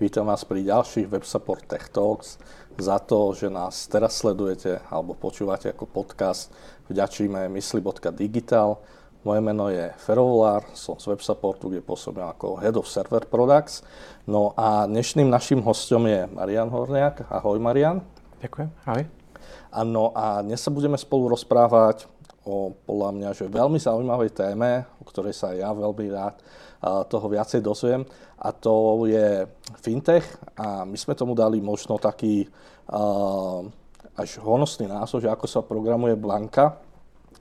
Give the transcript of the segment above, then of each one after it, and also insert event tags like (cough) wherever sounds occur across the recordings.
Vítam vás pri ďalších WebSupport Tech Talks. Za to, že nás teraz sledujete alebo počúvate ako podcast, vďačíme mysli.digital. Moje meno je Ferovolár, som z WebSupportu, kde pôsobím ako Head of Server Products. No a dnešným našim hostom je Marian Horniak. Ahoj Marian. Ďakujem, ahoj. Ano a dnes sa budeme spolu rozprávať o podľa mňa že veľmi zaujímavej téme, o ktorej sa ja veľmi rád toho viacej dozviem a to je fintech a my sme tomu dali možno taký uh, až honosný názov, že ako sa programuje Blanka,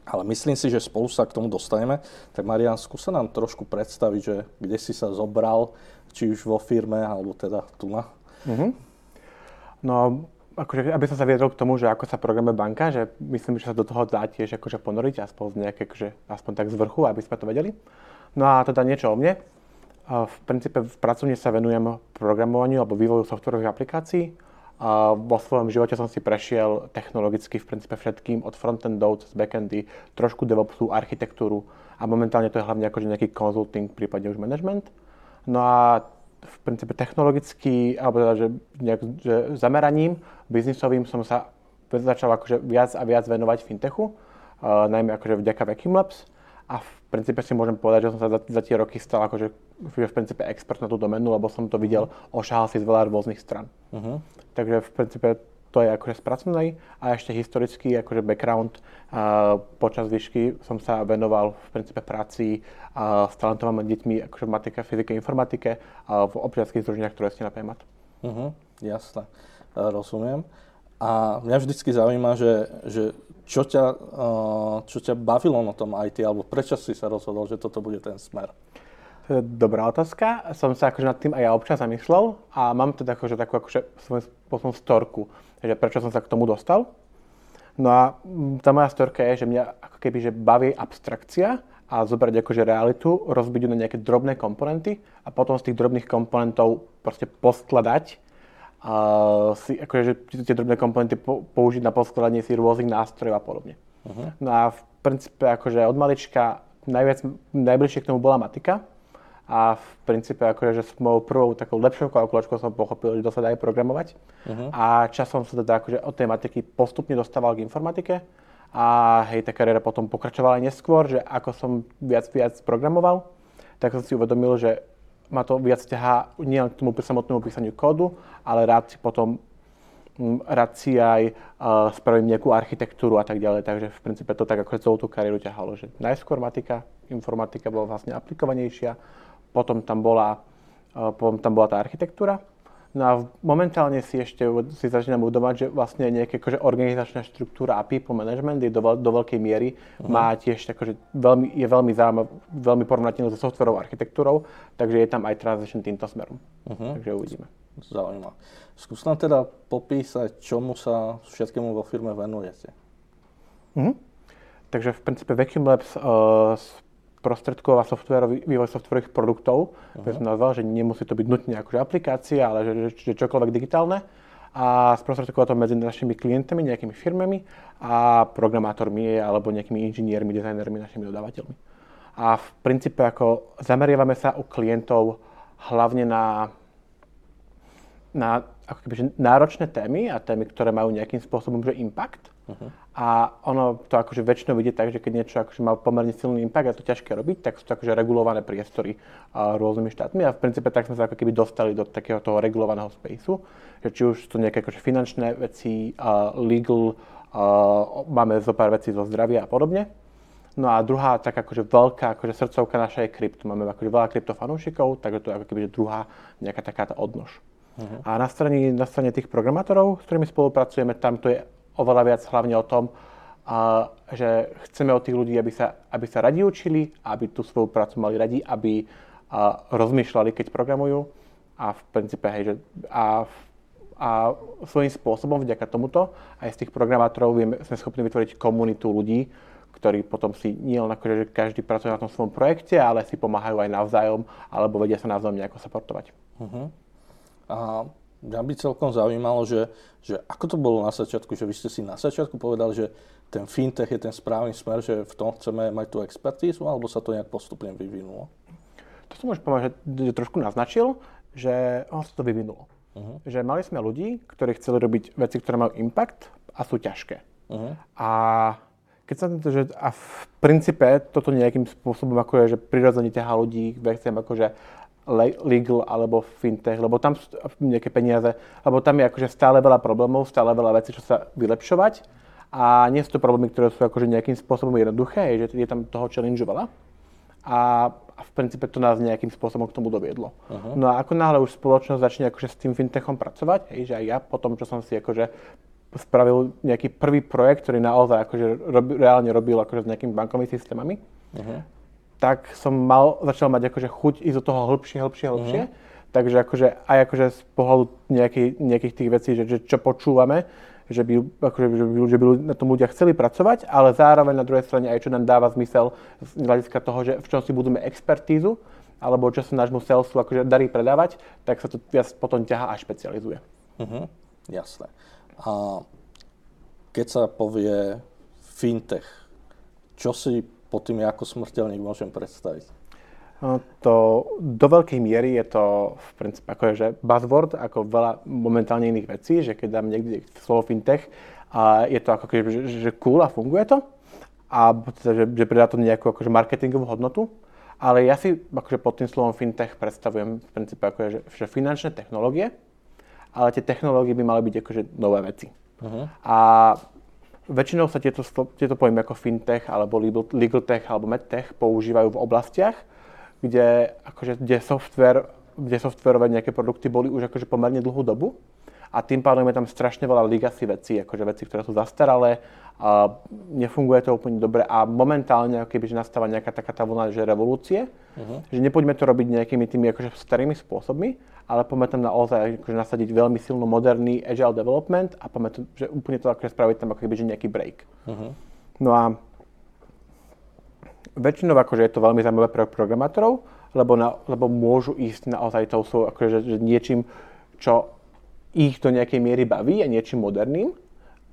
ale myslím si, že spolu sa k tomu dostaneme. Tak Marian, skúsa nám trošku predstaviť, že kde si sa zobral, či už vo firme, alebo teda tu na. Mm-hmm. No, akože, aby som sa viedol k tomu, že ako sa programuje banka, že myslím, že sa do toho dá tiež akože ponoriť, aspoň, nejaké, akože, aspoň tak z vrchu, aby sme to vedeli. No a teda niečo o mne. V princípe v pracovne sa venujem programovaniu alebo vývoju softwarových aplikácií. A vo svojom živote som si prešiel technologicky v princípe všetkým od frontendov cez backendy, trošku DevOpsu, architektúru a momentálne to je hlavne akože nejaký consulting, prípadne už management. No a v princípe technologicky, alebo teda, že, nejak, že zameraním biznisovým som sa začal akože viac a viac venovať fintechu, uh, najmä akože vďaka Vacuum Labs a v princípe si môžem povedať, že som sa za, za tie roky stal akože v princípe expert na tú domenu, lebo som to videl, ošahal si z veľa rôznych stran. Uh-huh. Takže v princípe to je akože spracovaný a ešte historický akože background. Uh, počas výšky som sa venoval v princípe práci uh, s talentovanými deťmi akože v matike, fyzike, informatike a v občianských združeniach, ktoré ste na PMAT. Uh-huh, jasné, rozumiem. A mňa vždycky zaujíma, že, že čo, ťa, čo ťa bavilo na tom IT, alebo prečo si sa rozhodol, že toto bude ten smer? Je dobrá otázka. Som sa akože nad tým aj ja občas zamýšľal a mám teda akože takú akože svojím spôsobom storku, že prečo som sa k tomu dostal. No a tá moja storka je, že mňa ako keby že baví abstrakcia a zobrať akože realitu, rozbiť ju na nejaké drobné komponenty a potom z tých drobných komponentov proste poskladať a si, akože, tie drobné komponenty použiť na poskladanie si rôznych nástrojov a podobne. Uh-huh. No a v princípe akože od malička najviac, najbližšie k tomu bola matika. A v princípe akože s mojou prvou takou lepšou kalkulačkou som pochopil, že to sa dá aj programovať. Uh-huh. A časom sa teda akože od tej matiky postupne dostával k informatike. A hej, tá kariéra potom pokračovala aj neskôr, že ako som viac viac programoval, tak som si uvedomil, že ma to viac ťahá nielen k tomu samotnému písaniu kódu, ale rád si potom mm, rád si aj uh, spravím nejakú architektúru a tak ďalej. Takže v princípe to tak ako celú tú kariéru ťahalo, že najskôr matika, informatika bola vlastne aplikovanejšia, potom tam bola, uh, potom tam bola tá architektúra No a momentálne si ešte si začínam uvedomať, že vlastne nejaká akože organizačná štruktúra a people management je do, do veľkej miery uh-huh. má tiež akože veľmi, je veľmi zaujímavé, veľmi porovnateľný so softverovou architektúrou, takže je tam aj transition týmto smerom. Uh-huh. Takže uvidíme. Zaujímavé. Skús nám teda popísať, čomu sa všetkému vo firme venujete. Uh-huh. Takže v princípe Vacuum Labs uh, prostredkov a softwarový, vývoj softwarových produktov, uh-huh. som nazval, že nemusí to byť nutne akože aplikácia, ale že, že, že čokoľvek digitálne a sprostredkovať to medzi našimi klientami, nejakými firmami a programátormi alebo nejakými inžiniermi, dizajnermi, našimi dodávateľmi. A v princípe ako zameriavame sa u klientov hlavne na, na ako keby, náročné témy a témy, ktoré majú nejakým spôsobom že impact Uh-huh. A ono to akože väčšinou vidie tak, že keď niečo akože má pomerne silný impact a to ťažké robiť, tak sú to akože regulované priestory uh, rôznymi štátmi a v princípe tak sme sa ako keby dostali do takého toho regulovaného spaceu, že či už sú to nejaké akože finančné veci, uh, legal, uh, máme zo pár vecí zo zdravia a podobne. No a druhá tak akože veľká akože srdcovka naša je krypto. Máme akože veľa kryptofanúšikov, takže to je ako keby druhá nejaká takáto odnož. Uh-huh. A na strane, na strane tých programátorov, s ktorými spolupracujeme, tam to je oveľa viac hlavne o tom, a, že chceme od tých ľudí, aby sa, aby sa radi učili, aby tú svoju prácu mali radi, aby a, rozmýšľali, keď programujú. A v princípe, hej, že, a, a svojím spôsobom vďaka tomuto aj z tých programátorov vieme, sme schopní vytvoriť komunitu ľudí, ktorí potom si nie len akože, že každý pracuje na tom svojom projekte, ale si pomáhajú aj navzájom, alebo vedia sa navzájom nejako supportovať. Uh-huh. A mňa by celkom zaujímalo, že, že ako to bolo na začiatku, že vy ste si na začiatku povedali, že ten fintech je ten správny smer, že v tom chceme mať tú expertízu, alebo sa to nejak postupne vyvinulo? To som už povedal, že, že trošku naznačil, že ono sa to vyvinulo. Uh-huh. Že mali sme ľudí, ktorí chceli robiť veci, ktoré majú impact a sú ťažké. Uh-huh. A keď sa to, že a v princípe toto nejakým spôsobom akože, že prirodzene ťahá ľudí k veciam akože legal alebo fintech, lebo tam sú nejaké peniaze, lebo tam je akože stále veľa problémov, stále veľa vecí, čo sa vylepšovať a nie sú to problémy, ktoré sú akože nejakým spôsobom jednoduché, že je tam toho challenge veľa a, v princípe to nás nejakým spôsobom k tomu doviedlo. Uh-huh. No a ako náhle už spoločnosť začne akože s tým fintechom pracovať, hej, že aj ja po tom, čo som si akože spravil nejaký prvý projekt, ktorý naozaj akože robi, reálne robil akože s nejakými bankovými systémami, uh-huh tak som mal, začal mať akože chuť ísť do toho hĺbšie, hĺbšie, hĺbšie. Mm-hmm. Takže akože aj akože z pohľadu nejaký, nejakých tých vecí, že, že čo počúvame, že by, akože, že, by, že by na tom ľudia chceli pracovať, ale zároveň na druhej strane aj čo nám dáva zmysel z hľadiska toho, že v čom si budeme expertízu, alebo čo sa nášmu salesu akože darí predávať, tak sa to viac potom ťaha a špecializuje. Mm-hmm. jasné. A keď sa povie fintech, čo si pod tým ako smrteľník môžem predstaviť? No, to do veľkej miery je to v princípe ako je, že buzzword, ako veľa momentálne iných vecí, že keď dám niekde slovo fintech, a je to ako keby, že, že cool a funguje to a že, že pridá to nejakú akože marketingovú hodnotu. Ale ja si akože pod tým slovom fintech predstavujem v princípe ako je, že, že finančné technológie, ale tie technológie by mali byť akože nové veci. Uh-huh. A Väčšinou sa tieto, tieto pojmy ako fintech, alebo legal, tech, alebo medtech používajú v oblastiach, kde, akože, kde, software, kde softwareové nejaké produkty boli už akože pomerne dlhú dobu a tým pádom je tam strašne veľa legacy vecí, akože veci, ktoré sú zastaralé, a nefunguje to úplne dobre a momentálne, keby že nastáva nejaká taká tá vlna, že revolúcie, uh-huh. že nepoďme to robiť nejakými tými akože starými spôsobmi, ale poďme tam naozaj akože nasadiť veľmi silno moderný agile development a poďme to, že úplne to akože spraviť tam ako keby, že nejaký break. Uh-huh. No a väčšinou akože je to veľmi zaujímavé pre programátorov, lebo, na, lebo môžu ísť naozaj tou svojou akože, že niečím, čo ich do nejakej miery baví a niečím moderným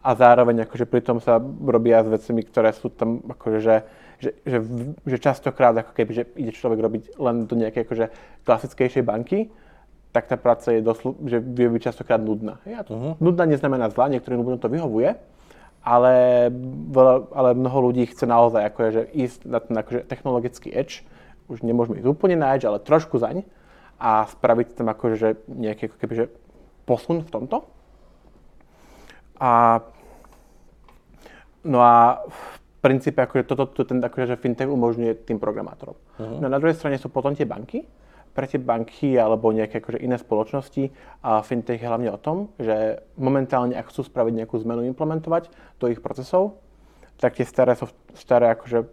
a zároveň akože pritom sa robia s vecami, ktoré sú tam akože, že, že, že, že častokrát ako keby, že ide človek robiť len do nejakej akože klasickejšej banky, tak tá práca je doslu, že vie byť častokrát nudná. Ja to, uh-huh. Nudná neznamená zlá, niektorým ľuďom to vyhovuje, ale, ale mnoho ľudí chce naozaj akože, že ísť na ten akože, technologický edge, už nemôžeme ísť úplne na edge, ale trošku zaň a spraviť tam akože, že nejaký ako keby, že posun v tomto. A, no a v princípe akože toto, to, ten akože, fintech umožňuje tým programátorom. Uh-huh. No na druhej strane sú potom tie banky. Pre tie banky alebo nejaké akože iné spoločnosti a fintech je hlavne o tom, že momentálne ak chcú spraviť nejakú zmenu implementovať do ich procesov, tak tie staré, staré akože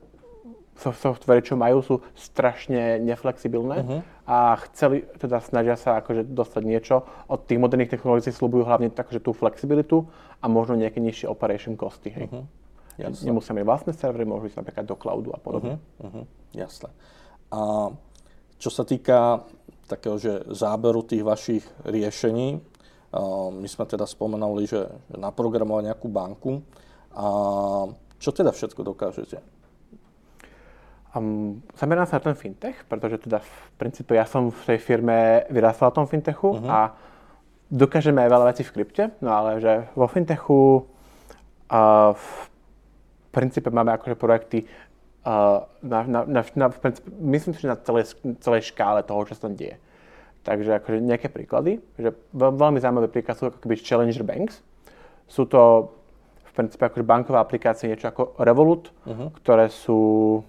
software, čo majú, sú strašne neflexibilné uh-huh. a chceli, teda snažia sa akože dostať niečo. Od tých moderných technológií slúbujú hlavne takže tú flexibilitu a možno nejaké nižšie operation costy. Hej. Uh-huh. Jasne. Nemusia mať vlastné servery, môžu ísť napríklad do cloudu a podobne. Uh-huh. Uh-huh. Jasné. A čo sa týka takého, že záberu tých vašich riešení, my sme teda spomenuli, že, naprogramovať nejakú banku. A čo teda všetko dokážete? Um, zamerám sa na ten fintech, pretože teda v princípe ja som v tej firme vyrástal na tom fintechu uh-huh. a dokážeme aj veľa vecí v krypte, no ale že vo fintechu uh, v princípe máme akože projekty na, na, na, na, myslím si, že na celej, celej škále toho, čo sa tam deje. Takže akože nejaké príklady, že veľmi zaujímavé príklady sú ako keby Challenger Banks. Sú to v princípe akože bankové aplikácie, niečo ako Revolut, uh-huh. ktoré sú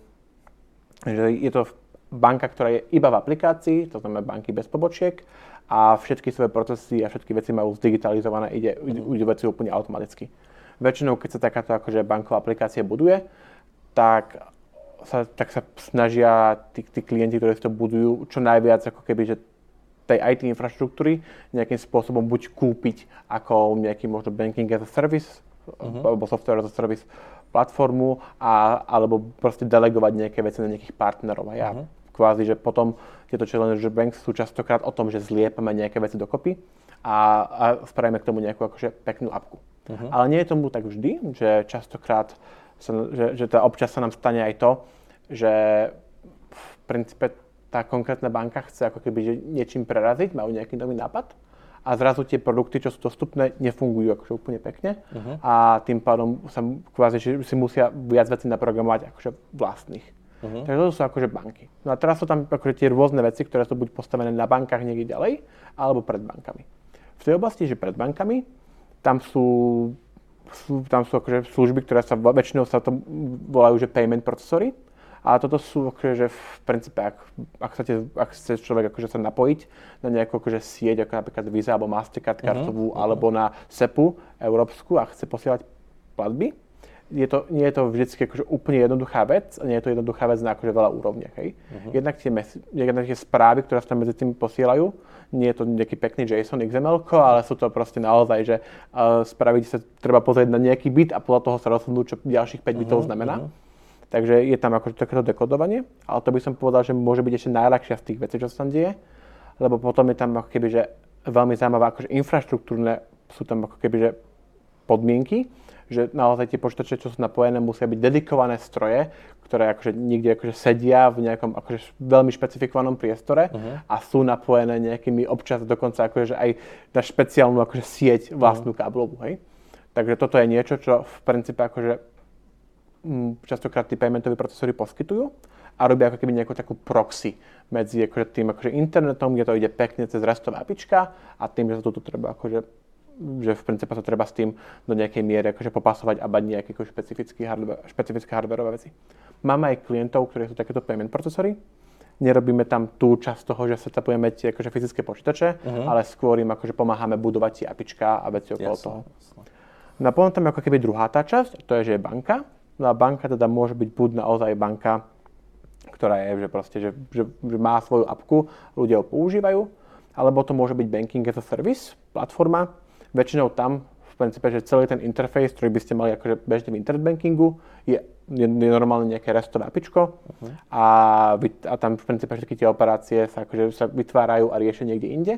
že je to banka, ktorá je iba v aplikácii, to znamená banky bez pobočiek a všetky svoje procesy a všetky veci majú zdigitalizované, ide, mm. ide veci úplne automaticky. Väčšinou, keď sa takáto akože banková aplikácia buduje, tak sa, tak sa snažia tí, tí klienti, ktorí to budujú, čo najviac ako keby, že tej IT infraštruktúry nejakým spôsobom buď kúpiť ako nejaký možno banking as a service, uh-huh. alebo software as a service platformu, a, alebo proste delegovať nejaké veci na nejakých partnerov. A ja uh-huh. kvázi, že potom tieto challenger banks sú častokrát o tom, že zliepame nejaké veci dokopy a, a spravíme k tomu nejakú akože peknú apku. Uh-huh. Ale nie je tomu tak vždy, že častokrát, sa, že, že tá občas sa nám stane aj to, že v princípe tá konkrétna banka chce ako keby niečím preraziť, majú nejaký nový nápad a zrazu tie produkty, čo sú dostupné, nefungujú akože úplne pekne uh-huh. a tým pádom sa kvázi, že si musia viac vecí naprogramovať akože vlastných. Uh-huh. Takže to sú akože banky. No a teraz sú tam akože tie rôzne veci, ktoré sú buď postavené na bankách niekde ďalej, alebo pred bankami. V tej oblasti, že pred bankami, tam sú, sú tam sú akože služby, ktoré sa väčšinou sa to volajú, že payment procesory, a toto sú akože, že v princípe, ak, ak, chcete, ak chce človek akože sa napojiť na nejakú akože sieť, ako napríklad Visa alebo Mastercard mhm, kartovú, uh-huh. alebo na SEPu európsku a chce posielať platby, je to, nie je to vždy akože úplne jednoduchá vec a nie je to jednoduchá vec na akože veľa úrovniach. Hej. Uh-huh. Jednak, tie mes- jednak tie správy, ktoré sa tam medzi tým posielajú, nie je to nejaký pekný JSON XML, ale sú to proste naozaj, že uh, spraviť sa treba pozrieť na nejaký bit a podľa toho sa rozhodnúť, čo ďalších 5 uh-huh, bitov znamená. Uh-huh. Takže je tam akože takéto dekodovanie, ale to by som povedal, že môže byť ešte najľahšia z tých vecí, čo sa tam deje, lebo potom je tam ako keby, že veľmi zaujímavé akože infraštruktúrne sú tam ako keby, že podmienky, že naozaj tie počítače, čo sú napojené, musia byť dedikované stroje, ktoré akože niekde akože sedia v nejakom akože veľmi špecifikovanom priestore uh-huh. a sú napojené nejakými občas dokonca akože aj na špeciálnu akože sieť vlastnú uh-huh. káblovú, hej. Takže toto je niečo, čo v princípe akože častokrát tí paymentoví procesory poskytujú a robia ako keby nejakú takú proxy medzi akože tým akože internetom, kde to ide pekne cez restová apička a tým, že sa toto treba akože že v princípe sa treba s tým do nejakej miery akože popasovať a bať nejaké akože špecifické, hardware, špecifické hardwareové veci. Máme aj klientov, ktorí sú takéto payment procesory. Nerobíme tam tú časť toho, že sa tapujeme tie akože fyzické počítače, uh-huh. ale skôr im akože pomáhame budovať tie apička a veci okolo jasne, toho. Jasne. No a potom tam ako keby druhá tá časť, to je, že je banka, No a banka teda môže byť buď naozaj banka, ktorá je, že proste, že, že, že má svoju apku, ľudia ho používajú, alebo to môže byť banking as a service, platforma. Väčšinou tam v princípe, že celý ten interface, ktorý by ste mali akože bežne v internet bankingu, je, je, je normálne nejaké restové apičko uh-huh. a, a tam v princípe všetky tie operácie sa, akože, sa vytvárajú a riešia niekde inde.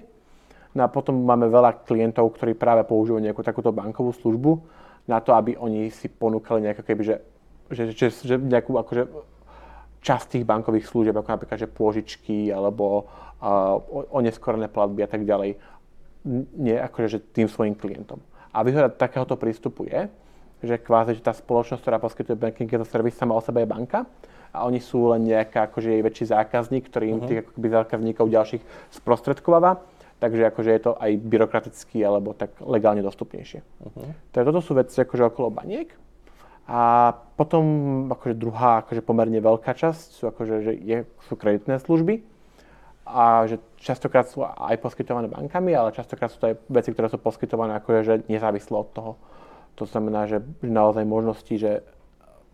No a potom máme veľa klientov, ktorí práve používajú nejakú takúto bankovú službu, na to, aby oni si ponúkali nejaké keby, že, že, že, že nejakú akože časť tých bankových služieb, ako napríklad, že pôžičky alebo uh, oneskorené platby a tak ďalej, nie akože že tým svojim klientom. A výhoda takéhoto prístupu je, že kvázi, že tá spoločnosť, ktorá poskytuje banking as a service, sama o sebe je banka a oni sú len nejaká akože jej väčší zákazník, ktorý im uh-huh. tých akoby zákazníkov ďalších sprostredkováva takže akože je to aj byrokraticky alebo tak legálne dostupnejšie. Uh-huh. Takže toto sú veci akože okolo baniek. A potom akože druhá akože pomerne veľká časť sú, akože, že je, sú kreditné služby a že častokrát sú aj poskytované bankami, ale častokrát sú to aj veci, ktoré sú poskytované akože, že nezávislo od toho. To znamená, že naozaj možnosti, že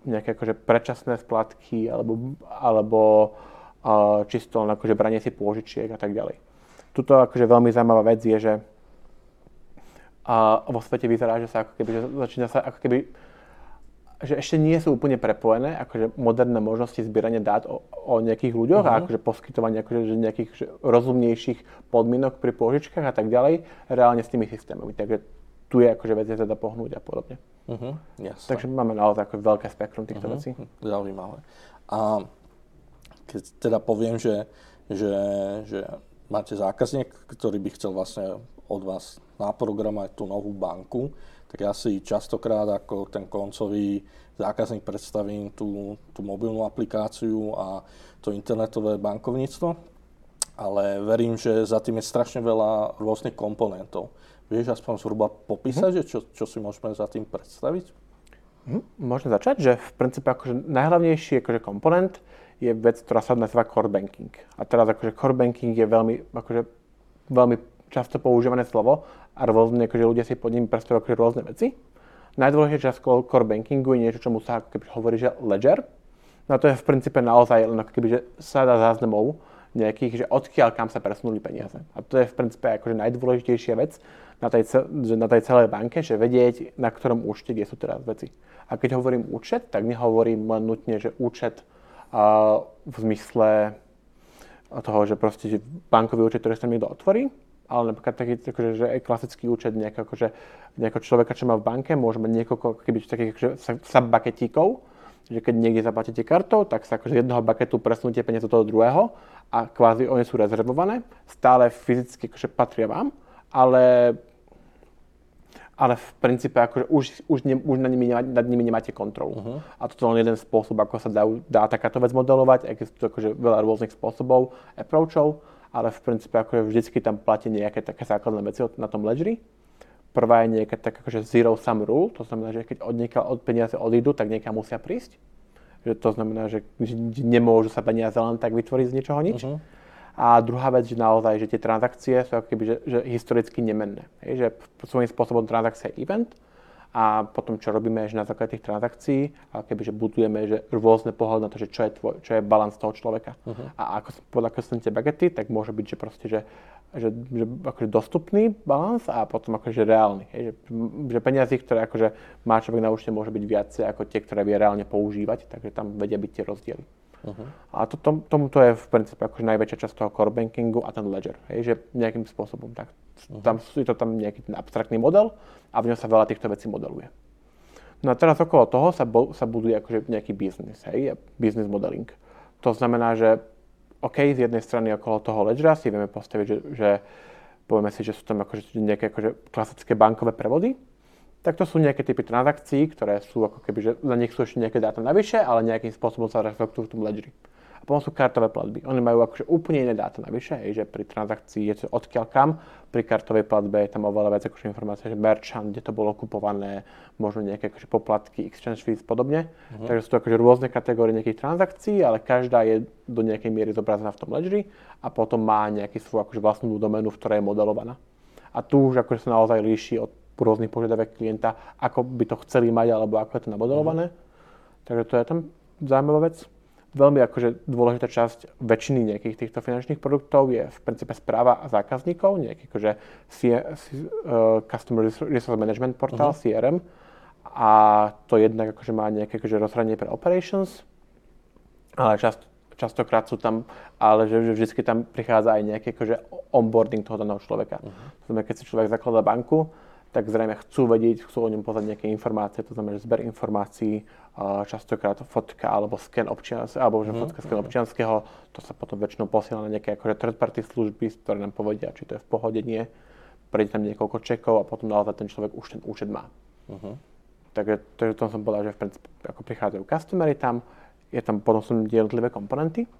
nejaké akože predčasné splatky alebo, alebo uh, čisto len akože branie si pôžičiek a tak ďalej tuto akože veľmi zaujímavá vec je, že a vo svete vyzerá, že sa ako keby, že začína sa ako keby, že ešte nie sú úplne prepojené, akože moderné možnosti zbierania dát o, o nejakých ľuďoch uh-huh. a mhm. akože poskytovanie akože, že nejakých že rozumnejších podmienok pri pôžičkách a tak ďalej, reálne s tými systémami. Takže tu je akože vec teda pohnúť a podobne. Uh-huh, jasne. Takže máme naozaj ako veľké spektrum týchto uh-huh. vecí. Zaujímavé. A keď teda poviem, že, že, že máte zákazník, ktorý by chcel vlastne od vás naprogramovať tú novú banku, tak ja si častokrát ako ten koncový zákazník predstavím tú, tú mobilnú aplikáciu a to internetové bankovníctvo, ale verím, že za tým je strašne veľa rôznych komponentov. Vieš aspoň zhruba popísať, hm. že čo, čo si môžeme za tým predstaviť? Hm, môžeme začať, že v princípe akože najhlavnejší akože komponent je vec, ktorá sa nazýva core banking. A teraz akože core banking je veľmi, akože, veľmi často používané slovo a rôzne, akože ľudia si pod ním predstavujú akože rôzne veci. Najdôležitejšia časť core bankingu je niečo, čomu sa keby hovorí, že ledger. No to je v princípe naozaj len ako keby, že sada záznamov nejakých, že odkiaľ kam sa presunuli peniaze. A to je v princípe akože najdôležitejšia vec na tej, na tej celej banke, že vedieť, na ktorom účte, kde sú teraz veci. A keď hovorím účet, tak nehovorím len nutne, že účet uh, v zmysle toho, že proste že bankový účet, ktorý sa niekto otvorí, ale napríklad taký akože, že klasický účet nejakého, akože, nejakého človeka, čo má v banke, môže mať niekoľko keby, takých akože, subbaketíkov, že keď niekde zaplatíte kartou, tak sa akože z jedného baketu presunúte peniaze do toho druhého a kvázi oni sú rezervované, stále fyzicky akože patria vám, ale ale v princípe akože už, už, ne, už na nimi, nad nimi nemáte kontrolu. Uh-huh. A toto je len jeden spôsob, ako sa dá, dá takáto vec modelovať. Existuje akože veľa rôznych spôsobov, approachov, ale v princípe akože vždycky tam platí nejaké také základné veci na tom ledgeri. Prvá je nejaká tak akože zero sum rule, to znamená, že keď od, nieka, od peniaze odídu, tak niekam musia prísť. Že to znamená, že, že nemôžu sa peniaze len tak vytvoriť z ničoho nič. Uh-huh. A druhá vec, že naozaj, že tie transakcie sú ako keby, že, že historicky nemenné. Hej, že svojím spôsobom transakcia je event a potom čo robíme, že na základe tých transakcií, a keby, že budujeme že rôzne pohľady na to, že čo je, tvoj, čo je balans toho človeka. Uh-huh. A ako podľa tie bagety, tak môže byť, že proste, že, že, že akože dostupný balans a potom akože reálny. Hej, že, že peniazy, ktoré akože má človek na účte, môže byť viacej ako tie, ktoré vie reálne používať, takže tam vedia byť tie rozdiely. Uh-huh. A to, tom, tomuto je v princípe akože najväčšia časť toho core bankingu a ten ledger. Hej, že nejakým spôsobom tak. Uh-huh. Tam je to tam nejaký ten abstraktný model a v ňom sa veľa týchto vecí modeluje. No a teraz okolo toho sa, bo, sa buduje akože nejaký biznis, hej, business modeling. To znamená, že OK, z jednej strany okolo toho ledgera si vieme postaviť, že, že povieme si, že sú tam akože nejaké akože klasické bankové prevody, tak to sú nejaké typy transakcií, ktoré sú ako keby, že na nich sú ešte nejaké dáta navyše, ale nejakým spôsobom sa reflektujú v tom ledgeri. A potom sú kartové platby. Oni majú akože úplne iné dáta navyše, hej, že pri transakcii je to odkiaľ kam, pri kartovej platbe je tam oveľa viac akože informácie, že merchant, kde to bolo kupované, možno nejaké akože poplatky, exchange fees podobne. Uh-huh. Takže sú to akože rôzne kategórie nejakých transakcií, ale každá je do nejakej miery zobrazená v tom ledgeri a potom má nejaký svoju akože vlastnú doménu, v ktorej je modelovaná. A tu už akože sa naozaj líši od rôznych požiadavek klienta, ako by to chceli mať, alebo ako je to namodelované. Mm. Takže to je tam zaujímavá vec. Veľmi akože dôležitá časť väčšiny nejakých týchto finančných produktov je v princípe správa zákazníkov, nejaký akože C- C- uh, Customer Resource Management portál, uh-huh. CRM. A to jednak akože má nejaké akože rozhranie pre operations, ale čast, častokrát sú tam, ale že, že vždy tam prichádza aj nejaký akože onboarding toho daného človeka. Uh-huh. To znamená, keď si človek zakladá banku, tak zrejme chcú vedieť, chcú o ňom poznať nejaké informácie, to znamená, že zber informácií, častokrát fotka alebo sken občians, alebo že mhm, fotka sken mhm. občianského, to sa potom väčšinou posiela na nejaké akože third party služby, ktoré nám povedia, či to je v pohode, nie. Prejde tam niekoľko čekov a potom naozaj ten človek už ten účet má. Uh-huh. Takže, takže to som povedal, že v princípe ako prichádzajú customery tam, je tam potom sú jednotlivé komponenty,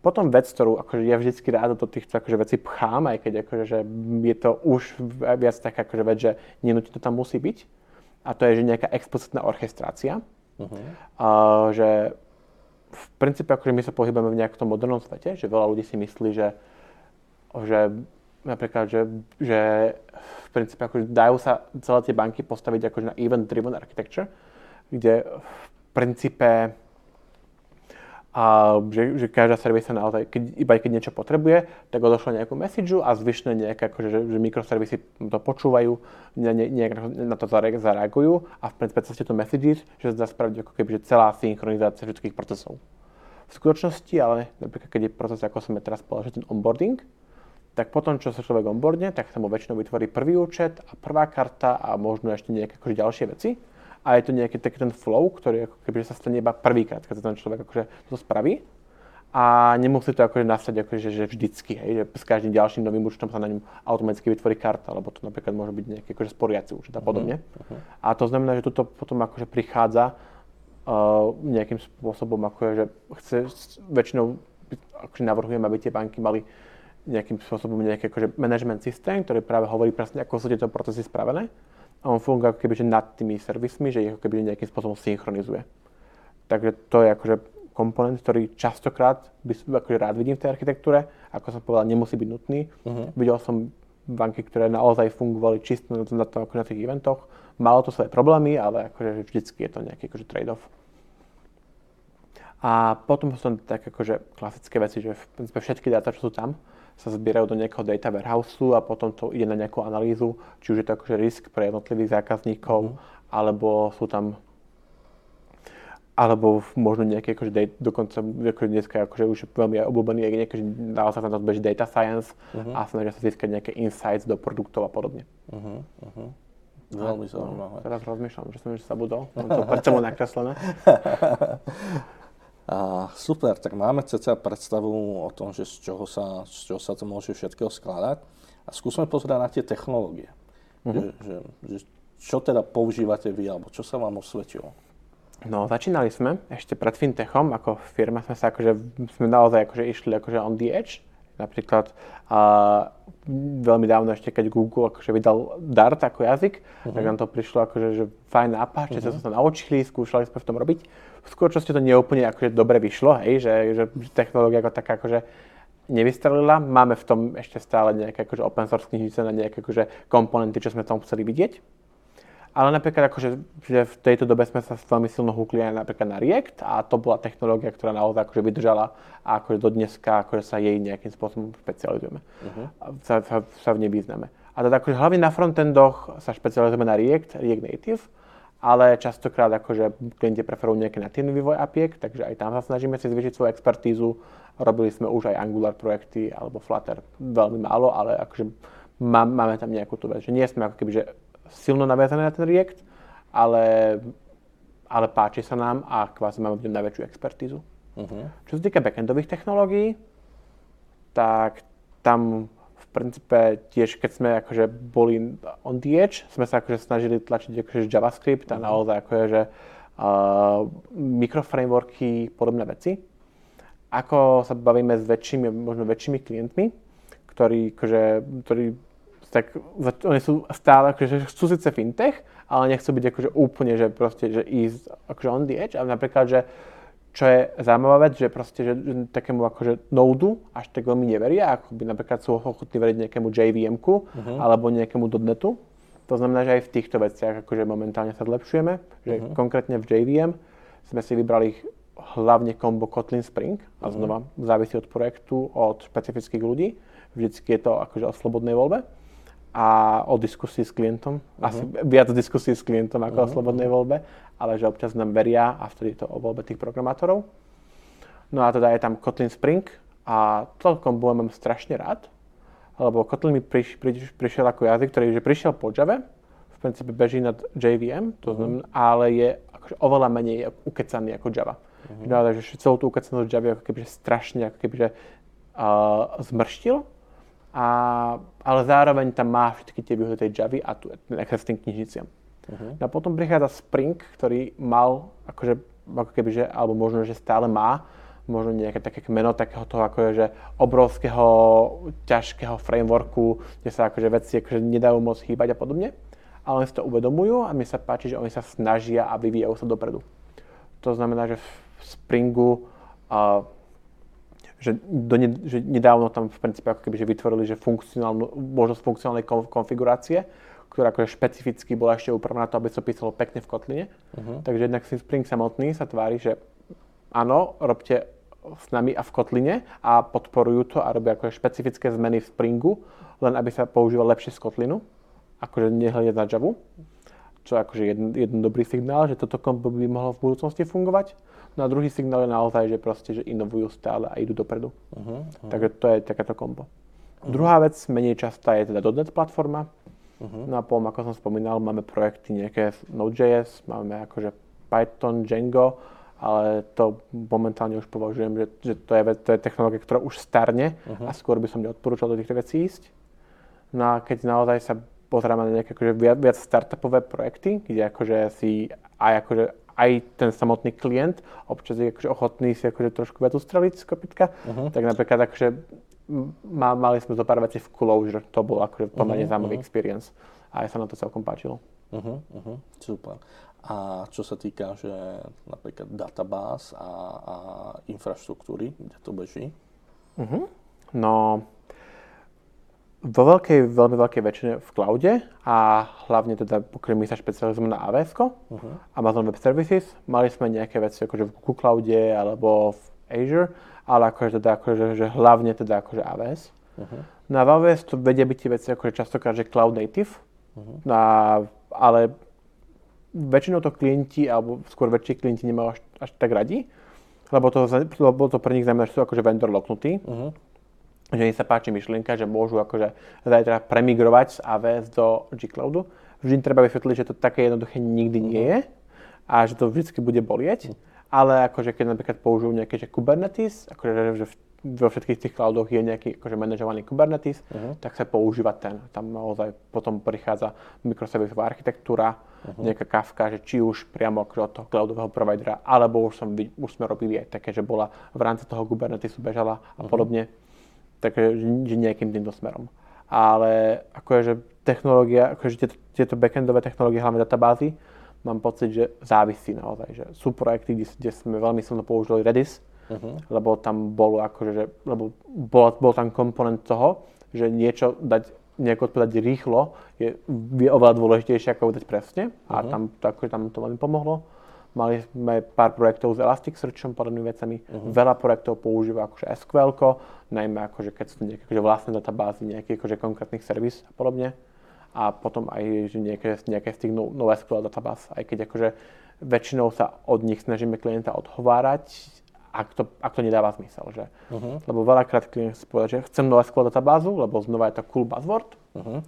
potom vec, ktorú akože ja vždycky rád do týchto akože vecí pchám, aj keď akože, že je to už viac taká akože vec, že nenutne to tam musí byť. A to je, že nejaká explicitná orchestrácia. Uh-huh. A, že v princípe akože my sa pohybujeme v nejakom modernom svete, že veľa ľudí si myslí, že, že napríklad, že, že v princípe akože dajú sa celé tie banky postaviť akože na event-driven architecture, kde v princípe a že, že každá servis sa naozaj, keď, iba keď niečo potrebuje, tak odošle nejakú message a zvyšné nejaké, akože, že, že mikroservisy to počúvajú, ne, ne, nejak na to zareagujú a v cez tieto messages, že sa dá spraviť ako keby že celá synchronizácia všetkých procesov. V skutočnosti, ale napríklad keď je proces, ako sme teraz povedali, ten onboarding, tak potom, čo sa človek onboardne, tak sa mu väčšinou vytvorí prvý účet a prvá karta a možno ešte nejaké akože ďalšie veci a je to nejaký taký ten flow, ktorý ako keby sa stane iba prvýkrát, keď ten človek akože to spraví a nemusí to akože nastať akože, že vždycky, hej, že s každým ďalším novým účtom sa na ňom automaticky vytvorí karta, lebo to napríklad môže byť nejaký akože sporiaci účet a podobne. Uh-huh. A to znamená, že toto potom akože prichádza uh, nejakým spôsobom, akože, že chce, väčšinou akože navrhujem, aby tie banky mali nejakým spôsobom nejaký akože management systém, ktorý práve hovorí presne, ako sú tieto procesy spravené a on funguje ako keby že nad tými servismi, že ich ako keby nejakým spôsobom synchronizuje. Takže to je akože komponent, ktorý častokrát by akože rád vidím v tej architektúre. Ako som povedal, nemusí byť nutný. Uh-huh. Videl som banky, ktoré naozaj fungovali čisto na, na, to, na tých eventoch. Malo to svoje problémy, ale akože vždycky je to nejaký akože trade-off. A potom sú tam tak akože klasické veci, že v princípe všetky dáta, čo sú tam, sa zbierajú do nejakého data warehouseu a potom to ide na nejakú analýzu, či už je to akože risk pre jednotlivých zákazníkov, mm. alebo sú tam alebo možno nejaké, akože data, dokonca akože dneska akože už veľmi obľúbený je nejaké, že naozaj sa tam beží data science uh-huh. a snažia sa získať nejaké insights do produktov a podobne. Uh-huh, uh-huh. Veľmi zaujímavé. No, teraz rozmýšľam, že som už zabudol, mám to (laughs) pred sebou nakreslené. (laughs) A super, tak máme cca predstavu o tom, že z čoho sa, z čoho sa to môže všetkého skladať. A skúsme pozrieť na tie technológie. Uh-huh. Že, že, že čo teda používate vy, alebo čo sa vám osvedčilo? No, začínali sme ešte pred fintechom, ako firma sme sa akože, sme naozaj akože išli akože on the edge. Napríklad uh, veľmi dávno ešte, keď Google akože vydal Dart ako jazyk, uh-huh. tak nám to prišlo akože, že fajn nápad, že uh-huh. sa to naučili, skúšali sme v tom robiť v skutočnosti to neúplne akože dobre vyšlo, hej, že, že technológia ako taká akože nevystrelila. Máme v tom ešte stále nejaké akože open source knižnice na nejaké akože komponenty, čo sme tam chceli vidieť. Ale napríklad akože, že v tejto dobe sme sa veľmi silno húkli aj napríklad na React a to bola technológia, ktorá naozaj akože vydržala a akože do dneska akože sa jej nejakým spôsobom špecializujeme. Uh-huh. Sa, sa, sa v nej význame. A teda akože hlavne na frontendoch sa špecializujeme na React, React Native ale častokrát akože klienti preferujú nejaký natívny vývoj APIek, takže aj tam sa snažíme si zvýšiť svoju expertízu. Robili sme už aj Angular projekty alebo Flutter veľmi málo, ale akože má, máme tam nejakú tú vec, že nie sme ako keby že silno naviazané na ten React, ale, ale páči sa nám a kvázi máme v ňom najväčšiu expertízu. Uh-huh. Čo sa týka backendových technológií, tak tam princípe tiež, keď sme akože boli on the edge, sme sa akože snažili tlačiť akože JavaScript a mhm. naozaj akože že, uh, mikroframeworky, podobné veci. Ako sa bavíme s väčšími, možno väčšími klientmi, ktorí, akože, ktorí tak oni sú stále, akože chcú síce fintech, ale nechcú byť akože úplne, že proste, že ísť akože on the edge, ale napríklad, že čo je zaujímavá vec, že proste, že, takému akože nodu až tak veľmi neveria, ako by napríklad sú ochotní veriť nejakému JVM-ku uh-huh. alebo nejakému dotnetu. To znamená, že aj v týchto veciach akože momentálne sa zlepšujeme, že uh-huh. konkrétne v JVM sme si vybrali hlavne kombo Kotlin Spring a uh-huh. znova závisí od projektu, od špecifických ľudí. Vždycky je to akože o slobodnej voľbe a o diskusii s klientom. Uh-huh. Asi viac diskusí s klientom ako uh-huh. o slobodnej voľbe ale že občas nám veria a vtedy to o voľbe tých programátorov. No a teda je tam Kotlin Spring a celkom bolo mám strašne rád, lebo Kotlin mi priš, priš, prišiel ako jazyk, ktorý že prišiel po Java, v princípe beží nad JVM, to mhm. znamená, uh-huh. ale je akože oveľa menej ukecaný ako Java. Uh-huh. No, takže celú tú ukecanosť Java ako kebyže strašne ako kebyže uh, zmrštil, a, ale zároveň tam má všetky tie výhody tej Javy a tu access tým knižniciam. Uh-huh. No a potom prichádza Spring, ktorý mal, akože, ako keby, že, alebo možno, že stále má, možno nejaké také meno takého toho, akože, že obrovského, ťažkého frameworku, kde sa akože veci akože nedajú moc chýbať a podobne. Ale oni si to uvedomujú a mi sa páči, že oni sa snažia a vyvíjajú sa dopredu. To znamená, že v Springu uh, že, do ne, že nedávno tam v princípe ako keby že vytvorili že funkcionálnu, možnosť funkcionálnej konfigurácie, ktorá akože špecificky bola ešte upravená na to, aby sa písalo pekne v kotline. Uh-huh. Takže jednak Spring samotný sa tvári, že áno, robte s nami a v kotline a podporujú to a robia akože špecifické zmeny v Springu, len aby sa používal lepšie z kotlinu, akože nehľadiať na Javu, čo je akože jeden, jeden dobrý signál, že toto kombo by mohlo v budúcnosti fungovať. No a druhý signál je naozaj, že proste, že inovujú stále a idú dopredu. Uh-huh, uh-huh. Takže to je takéto kombo. Uh-huh. Druhá vec, menej častá, je teda .NET platforma, Uh-huh. No a potom, ako som spomínal, máme projekty nejaké Node.js, máme akože Python, Django, ale to momentálne už považujem, že, že to, je, to je technológia, ktorá už starne uh-huh. a skôr by som neodporúčal do týchto vecí ísť. No a keď naozaj sa pozrieme na nejaké akože viac, viac startupové projekty, kde akože si aj akože aj ten samotný klient občas je akože ochotný si akože trošku viac ustreliť z kopitka, uh-huh. tak napríklad akože má, mali sme zo pár vecí v Clojure, to bol akože pomerne uh-huh, zaujímavý uh-huh. experience a aj sa na to celkom páčilo. Uh-huh, uh-huh, super. A čo sa týka, že napríklad databáz a, a infraštruktúry, kde to beží? Uh-huh. No, vo veľkej, veľmi veľkej väčšine v cloude a hlavne teda, pokiaľ my sa špecializujeme na AWS, uh-huh. Amazon Web Services, mali sme nejaké veci akože v Google Cloude alebo v Azure, ale akože teda akože, že hlavne teda akože AWS. Uh-huh. Na AWS to vedia byť tie veci akože častokrát, že cloud native, uh-huh. a, ale väčšinou to klienti, alebo skôr väčší klienti nemajú až, až tak radi, lebo to, lebo to pre nich znamená, že sú akože vendor locknutí. Uh-huh že mi sa páči myšlienka, že môžu akože zajtra premigrovať z AWS do G-Cloudu. Vždy treba vysvetliť, že to také jednoduché nikdy nie je a že to vždy bude bolieť. Ale akože keď napríklad použijú nejaké že Kubernetes, akože že vo všetkých tých cloudoch je nejaký akože manažovaný Kubernetes, uh-huh. tak sa používa ten. Tam naozaj potom prichádza mikroservisová architektúra, uh-huh. nejaká Kafka, že či už priamo od toho cloudového providera, alebo už, som, už sme robili aj také, že bola v rámci toho Kubernetesu bežala a uh-huh. podobne takže že nejakým týmto smerom. Ale akože technológia, akože tieto, tieto backendové technológie, hlavne databázy, mám pocit, že závisí naozaj. Že sú projekty, kde, kde sme veľmi silno použili Redis, uh-huh. lebo tam bolo akože, že, lebo bol, bol tam komponent toho, že niečo dať nejako odpovedať rýchlo je, je oveľa dôležitejšie ako dať presne a uh-huh. tam, akože tam to veľmi pomohlo. Mali sme pár projektov s Elasticsearchom, podobnými vecami. Uh-huh. Veľa projektov používa akože SQL, najmä akože keď sú nejaké akože vlastné databázy, nejaký akože konkrétnych servis a podobne. A potom aj že nejaké, nejaké z tých no, SQL databáz, aj keď akože väčšinou sa od nich snažíme klienta odhovárať, ak to, ak to nedáva zmysel. Že? Uh-huh. Lebo veľakrát klient si povedať, že chcem SQL databázu, lebo znova je to cool buzzword. Uh-huh.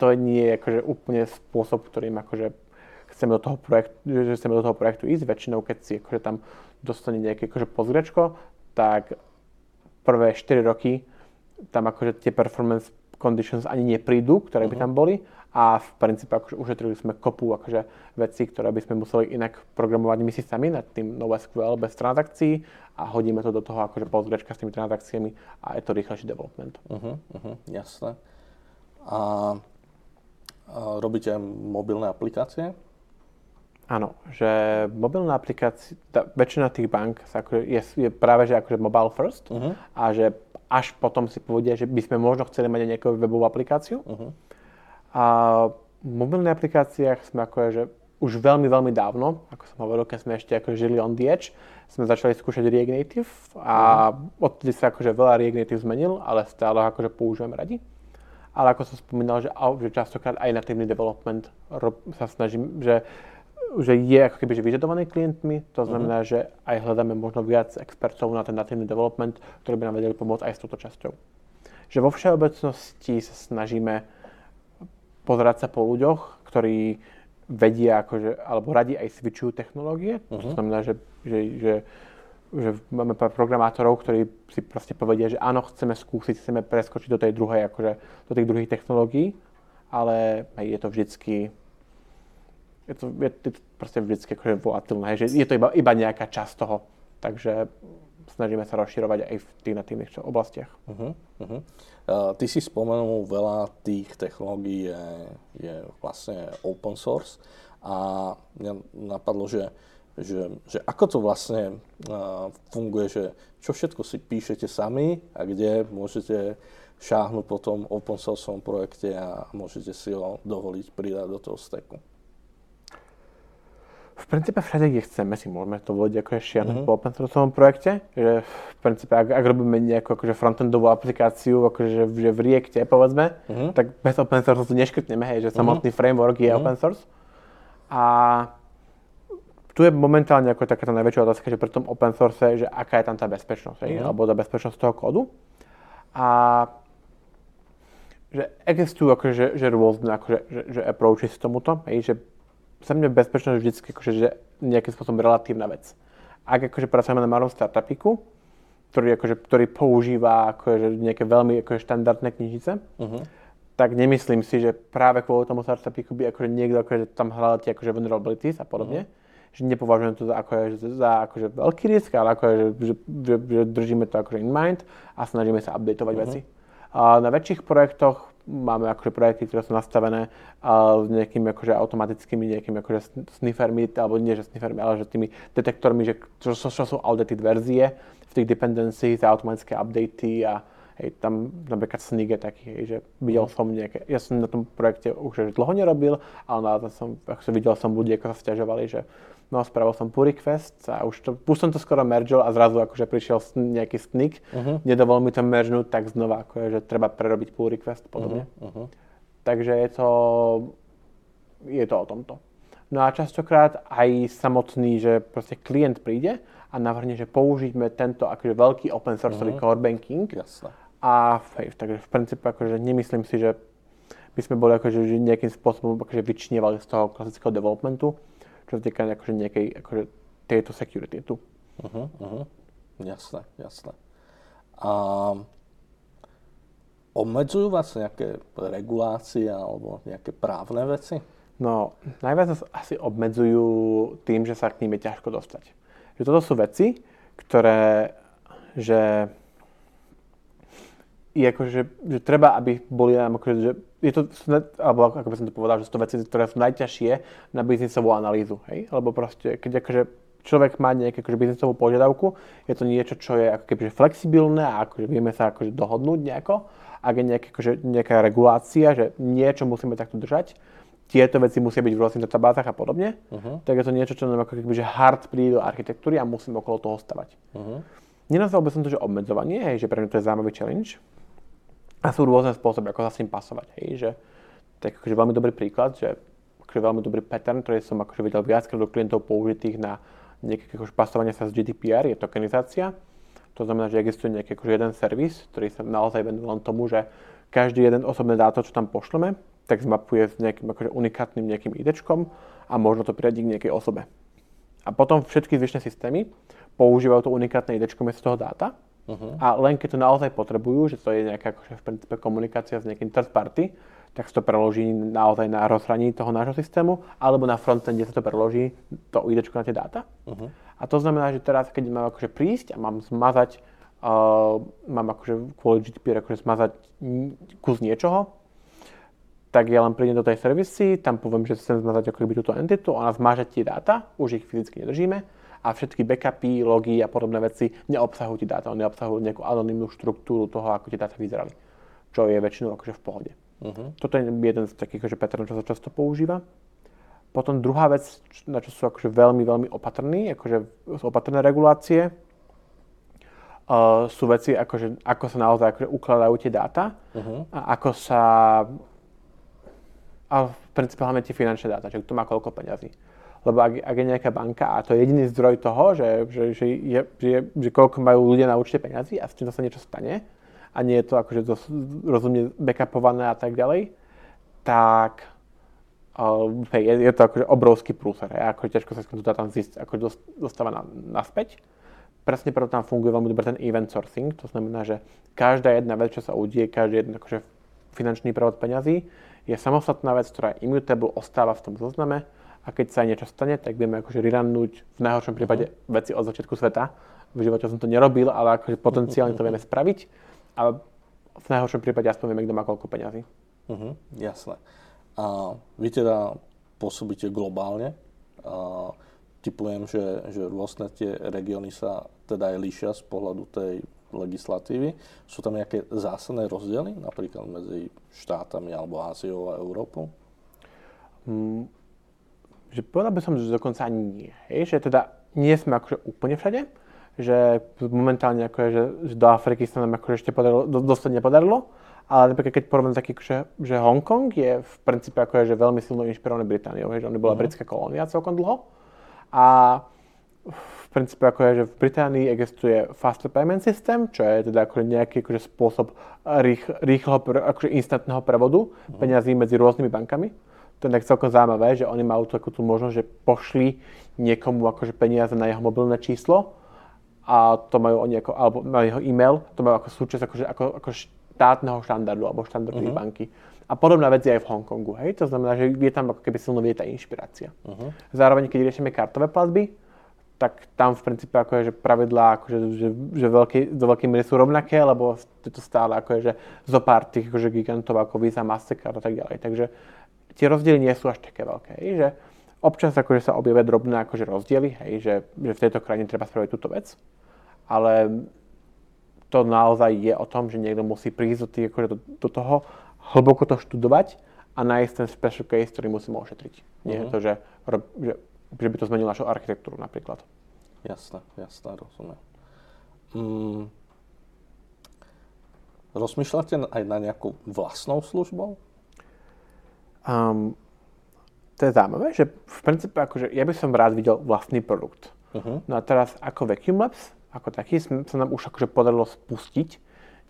To nie je akože úplne spôsob, ktorým akože chceme do toho projektu, že chceme do toho projektu ísť. Väčšinou, keď si akože tam dostane nejaké akože pozgrečko, tak prvé 4 roky tam akože tie performance conditions ani neprídu, ktoré by mhm. tam boli a v princípe akože ušetrili sme kopu akože veci, ktoré by sme museli inak programovať my si sami nad tým NoSQL bez transakcií a hodíme to do toho akože pozgrečka s tými transakciami a je to rýchlejší development. Uh-huh, uh-huh, jasné. A, a robíte mobilné aplikácie? Áno, že mobilná aplikácia, tá, väčšina tých bank sa ako, je, je práve že akože mobile first uh-huh. a že až potom si povedia, že by sme možno chceli mať aj nejakú webovú aplikáciu. Uh-huh. A v mobilných aplikáciách sme ako že už veľmi, veľmi dávno, ako som hovoril, keď sme ešte ako žili on the edge, sme začali skúšať React Native a uh-huh. odtedy sa akože veľa React Native zmenil, ale stále akože používame radi. Ale ako som spomínal, že, že častokrát aj natívny development rob, sa snažím, že že je ako keby že vyžadovaný klientmi, to mhm. znamená, uh-huh. že aj hľadáme možno viac expertov na ten natívny development, ktorí by nám vedeli pomôcť aj s touto časťou. Že vo všeobecnosti sa snažíme pozerať sa po ľuďoch, ktorí vedia, akože, alebo radi aj switchujú technológie. Uh-huh. To mhm. znamená, že, že, že, že máme pár programátorov, ktorí si proste povedia, že áno, chceme skúsiť, chceme preskočiť do tej druhej, akože, do tých druhých technológií, ale je to vždycky je to, je, je to proste vždycky akože volatilné, že je to iba, iba nejaká časť toho. Takže snažíme sa rozširovať aj v tých natívnych oblastiach. Uh-huh, uh-huh. Uh, ty si spomenul, veľa tých technológií je, je vlastne open source a mňa napadlo, že, že, že ako to vlastne uh, funguje, že čo všetko si píšete sami a kde môžete šáhnuť po tom open source projekte a môžete si ho dovoliť pridať do toho stacku v princípe všade, kde chceme, si môžeme to voliť ako šiahnuť mm-hmm. po open source projekte. Že v princípe, ak, ak robíme nejakú akože frontendovú aplikáciu, akože že v Reacte, povedzme, mm-hmm. tak bez open source to neškrtneme, hej, že mm-hmm. samotný framework je mm-hmm. open source. A tu je momentálne ako taká tá najväčšia otázka, že pri tom open source, že aká je tam tá bezpečnosť, mm-hmm. alebo tá bezpečnosť toho kódu. A že existujú akože, že, rôzne akože, že, že approachy s tomuto, hej, že za mňa bezpečnosť vždy akože, že nejakým spôsobom relatívna vec. Ak akože pracujeme na malom startupiku, ktorý, akože, ktorý používa akože, nejaké veľmi akože, štandardné knižnice, uh-huh. tak nemyslím si, že práve kvôli tomu startupiku by akože, niekto akože, tam hľadal tie akože, vulnerabilities a podobne. Uh-huh. Že nepovažujem to za, akože, za akože, veľký risk, ale akože, že, že, že, držíme to akože in mind a snažíme sa updateovať uh-huh. veci. A na väčších projektoch máme akože projekty, ktoré sú nastavené s nejakými akože automatickými nejakými akože sniffermi, alebo nie že sniffermi, ale že tými detektormi, že čo, čo, čo sú outdated verzie v tých dependencies a automatické updaty a Hej, tam napríklad Snig je taký, hej, že videl som nejaké, ja som na tom projekte už dlho nerobil, ale na som, akože videl som ľudí, ako sa stiažovali, že no spravil som pull request a už, to, už som to skoro mergel a zrazu akože prišiel nejaký snig, uh-huh. nedovolil mi to mergenúť, tak znova akože, že treba prerobiť pull request podobne. Uh-huh. Takže je to, je to o tomto. No a častokrát aj samotný, že proste klient príde a navrhne, že použijeme tento akože veľký open source uh-huh. core banking. Jasne a Fave. Takže v princípe akože nemyslím si, že by sme boli akože nejakým spôsobom akože vyčnievali z toho klasického developmentu, čo sa týka akože nejakej akože tejto security tu. Uh-huh, uh-huh. Jasné, jasné. A obmedzujú vás nejaké regulácie alebo nejaké právne veci? No, najviac nás asi obmedzujú tým, že sa k ním je ťažko dostať. Že toto sú veci, ktoré, že je ako, že, že treba, aby boli akože, že je to, alebo ako by som to povedal, že sú to veci, ktoré sú najťažšie na biznisovú analýzu, hej? Lebo proste, keď akože človek má nejakú akože biznisovú požiadavku, je to niečo, čo je ako keby flexibilné a akože vieme sa akože dohodnúť nejako. Ak je nejaká, akože, nejaká regulácia, že niečo musíme takto držať, tieto veci musia byť v rôznych databázach a podobne, uh-huh. tak je to niečo, čo nám ako keby, že hard príde do architektúry a musíme okolo toho stavať. Uh-huh. Nenazval by som to, že obmedzovanie, hej, že pre mňa to je zaujímavý challenge, a sú rôzne spôsoby, ako sa s tým pasovať. Hej, že, tak akože veľmi dobrý príklad, že akože veľmi dobrý pattern, ktorý som akože videl viackrát do klientov použitých na nejaké akože pasovanie sa z GDPR, je tokenizácia. To znamená, že existuje nejaký akože jeden servis, ktorý sa naozaj venuje len tomu, že každý jeden osobné dáto, čo tam pošleme, tak zmapuje s nejakým akože unikátnym nejakým idečkom a možno to priradiť k nejakej osobe. A potom všetky zvyšné systémy používajú to unikátne idečko miesto toho dáta Uh-huh. A len keď to naozaj potrebujú, že to je nejaká akože v princípe komunikácia s nejakým third party, tak sa to preloží naozaj na rozhraní toho nášho systému, alebo na frontende sa to preloží to ID na tie dáta. Uh-huh. A to znamená, že teraz, keď mám akože prísť a mám zmazať, uh, mám akože kvôli GDPR akože zmazať kus niečoho, tak ja len prídem do tej servisy, tam poviem, že chcem zmazať ako keby túto entitu, ona zmaže tie dáta, už ich fyzicky nedržíme a všetky backupy, logy a podobné veci neobsahujú tie dáta, oni obsahujú nejakú anonimnú štruktúru toho, ako tie dáta vyzerali, čo je väčšinou akože v pohode. Uh-huh. Toto je jeden z takých akože patternov, čo sa často používa. Potom druhá vec, na čo sú akože veľmi, veľmi opatrní, akože sú opatrné regulácie, uh, sú veci, akože, ako sa naozaj akože ukladajú tie dáta uh-huh. a ako sa a v princípe hlavne tie finančné dáta, že kto má koľko peňazí. Lebo ak, ak je nejaká banka a to je jediný zdroj toho, že, že, že, je, že, že koľko majú ľudia na účte peniazy a s tým sa niečo stane a nie je to akože dosť rozumne backupované a tak ďalej, tak uh, je, je to akože obrovský prúser. A ako ťažko sa to tam zísť, ako dostáva na, naspäť. Presne preto tam funguje veľmi dobre ten event sourcing, to znamená, že každá jedna vec, čo sa udie, každý jeden akože finančný prevod peňazí, je samostatná vec, ktorá je immutable, ostáva v tom zozname a keď sa aj niečo stane, tak vieme akože rerannúť v najhoršom prípade veci od začiatku sveta. V živote som to nerobil, ale akože potenciálne to vieme spraviť a v najhoršom prípade aspoň vieme, kto má koľko peňazí. Uh-huh, jasné. A vy teda pôsobíte globálne. A typujem, že, že rôzne tie regióny sa teda aj líšia z pohľadu tej legislatívy. Sú tam nejaké zásadné rozdiely, napríklad medzi štátami alebo Áziou a Európou? Mm, že povedal by som, že dokonca ani nie. Hej? Že teda nie sme akože úplne všade, že momentálne akože, že, že do Afriky sa nám akože ešte podarilo, do, dosť nepodarilo, ale napríklad keď porovnám taký, že, že Hongkong je v princípe akože, že veľmi silno inšpirovaný Britániou, že on bola uh-huh. britská kolónia celkom dlho a v princípe ako je, že v Británii existuje Faster Payment System, čo je teda akože nejaký akože spôsob rých, rýchleho, akože instantného prevodu uh-huh. peňazí medzi rôznymi bankami to je tak celkom zaujímavé, že oni majú takú tú možnosť, že pošli niekomu akože peniaze na jeho mobilné číslo a to majú oni ako, alebo na jeho e-mail, to majú ako súčasť akože, ako, ako štátneho štandardu alebo štandardu uh-huh. banky. A podobná vec je aj v Hongkongu, hej? To znamená, že je tam ako keby silno vie tá inšpirácia. Uh-huh. Zároveň, keď riešime kartové platby, tak tam v princípe ako je, že pravidlá akože, že, že veľký, do veľkej miery sú rovnaké, lebo je to stále ako je, že zo pár tých akože gigantov ako Visa, Mastercard a tak ďalej. Takže tie rozdiely nie sú až také veľké. Hej, že občas akože sa objavia drobné akože rozdiely, hej, že, že v tejto krajine treba spraviť túto vec, ale to naozaj je o tom, že niekto musí prísť do, tých, akože do, do toho, hlboko to študovať a nájsť ten special case, ktorý musíme ošetriť. Nie uh-huh. je to, že, že, že by to zmenilo našu architektúru napríklad. Jasné, jasné, rozumiem. Mm, rozmýšľate aj na nejakú vlastnou službou? Um, to je zaujímavé, že v princípe akože ja by som rád videl vlastný produkt. Uh-huh. No a teraz ako Vacuum Labs, ako taký, sa nám už akože podarilo spustiť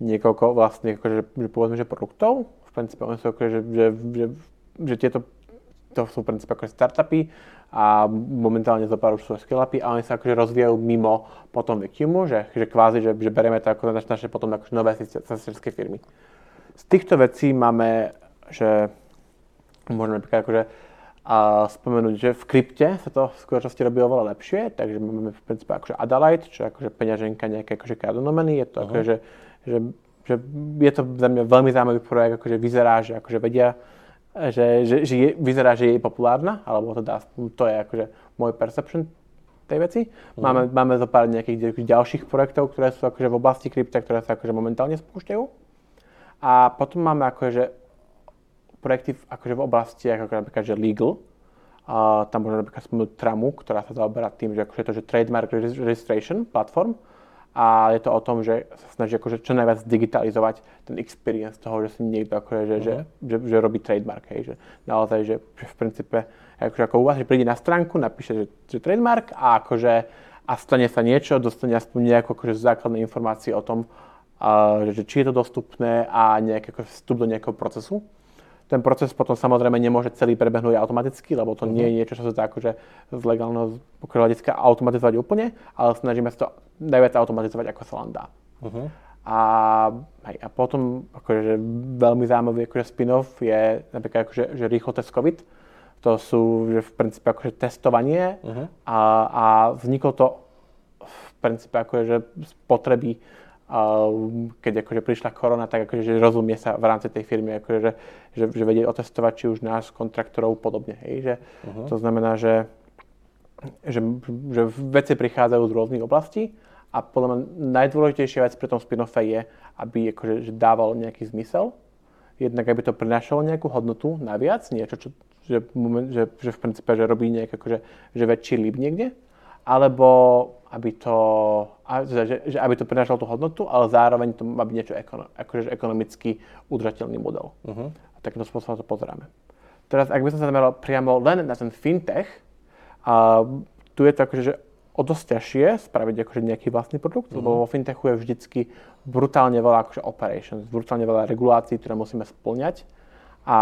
niekoľko vlastných akože, že povedzme, že produktov. V princípe oni sú akože, že, že, že, že tieto to sú v princípe akože startupy a momentálne zo pár už sú scale a oni sa akože rozvíjajú mimo potom Vacuumu, že, že kvázi, že, že berieme to ako naše, naše potom akože nové sesterské firmy. Z týchto vecí máme, že môžeme napríklad akože a spomenúť, že v krypte sa to v skutočnosti robí oveľa lepšie, takže máme v princípe akože Adalite, čo je akože peňaženka nejaké akože kardonomeny, je to uh-huh. akože, že, že, je to za mňa veľmi zaujímavý projekt, akože vyzerá, že akože vedia, že, že, že je, vyzerá, že je populárna, alebo teda to je akože môj perception tej veci. Uh-huh. Máme, máme zo pár nejakých ďalších projektov, ktoré sú akože v oblasti krypta, ktoré sa akože momentálne spúšťajú. A potom máme akože projekty v, akože v oblasti ako napríklad, že legal, a tam môžeme napríklad spomenúť Tramu, ktorá sa zaoberá tým, že akože to, že trademark registration platform a je to o tom, že sa snaží akože čo najviac digitalizovať ten experience toho, že si niekto akože, že, uh-huh. že, mhm. že, že, robí trademark, hej, že naozaj, že, že v princípe akože ako u vás, že príde na stránku, napíše, že, že trademark a akože a stane sa niečo, dostane aspoň nejakú akože základné informácie o tom, a, že, že či je to dostupné a nejaký akože vstup do nejakého procesu. Ten proces potom samozrejme nemôže celý prebehnúť automaticky, lebo to uh-huh. nie je niečo, čo sa dá akože z legálneho hľadiska automatizovať úplne, ale snažíme sa to najviac automatizovať, ako sa len dá. Uh-huh. A, hej, a potom akože, veľmi zaujímavý akože spin-off je napríklad akože, že rýchlo test COVID. To sú že v princípe akože testovanie uh-huh. a, a vzniklo to v princípe akože z potreby keď akože prišla korona, tak akože že rozumie sa v rámci tej firmy, akože, že, že, že vedie otestovať či už nás, kontraktorov podobne. Hej? Že, uh-huh. To znamená, že, že, že veci prichádzajú z rôznych oblastí a podľa mňa najdôležitejšia vec pri tom spin je, aby akože, že dával nejaký zmysel, jednak aby to prinášalo nejakú hodnotu naviac, niečo, čo, že, že, že v princípe že robí nejaký akože, že väčší líp niekde, alebo aby to, že, že aby to prinášalo tú hodnotu, ale zároveň to má byť niečo ekono, akože ekonomicky udržateľný model. Uh-huh. A takýmto spôsobom to pozeráme. Teraz, ak by som sa zameral priamo len na ten fintech, a tu je to akože, že o dosť ťažšie spraviť akože nejaký vlastný produkt, uh-huh. lebo vo fintechu je vždycky brutálne veľa akože operations, brutálne veľa regulácií, ktoré musíme splňať a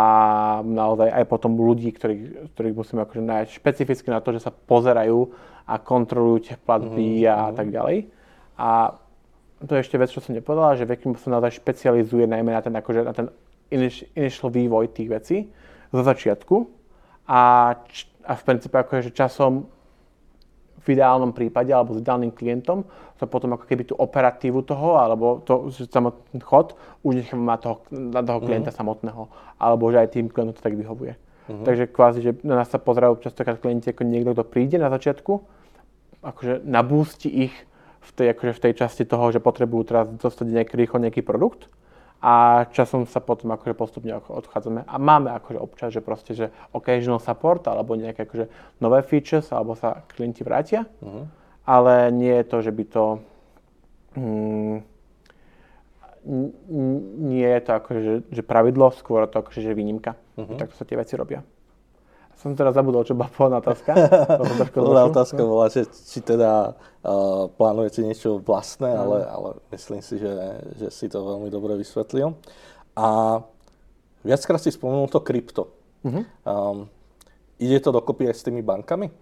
naozaj aj potom ľudí, ktorých, ktorých musíme akože nájsť špecificky na to, že sa pozerajú a kontrolujú tie platby mm-hmm. a mhm. tak ďalej. A to je ešte vec, čo som nepovedala, že Vekrim sa naozaj špecializuje najmä na ten, akože, na ten initial vývoj tých vecí zo začiatku a, a v princípe akože časom v ideálnom prípade alebo s ideálnym klientom, to potom ako keby tú operatívu toho alebo to, samotný chod už necháme na toho, na toho klienta uh-huh. samotného. Alebo že aj tým klientom to tak vyhovuje. Uh-huh. Takže kvázi, že na nás sa pozerajú častokrát klienti ako niekto, kto príde na začiatku, akože nabústi ich v tej, akože v tej časti toho, že potrebujú teraz dostať nejaký rýchlo nejaký produkt a časom sa potom akože postupne odchádzame. A máme akože občas, že proste, že occasional support alebo nejaké akože nové features, alebo sa klienti vrátia, uh-huh. ale nie je to, že by to mm, nie je to akože, že, pravidlo, skôr to akože, že výnimka. Uh-huh. Takto sa tie veci robia. Som teraz zabudol, čo bola pôvodná otázka. (laughs) Pôvodná otázka bola, že či teda uh, plánujete niečo vlastné, ale, ale myslím si, že, že si to veľmi dobre vysvetlil. A viackrát si spomenul to krypto. Mm-hmm. Um, ide to dokopy aj s tými bankami?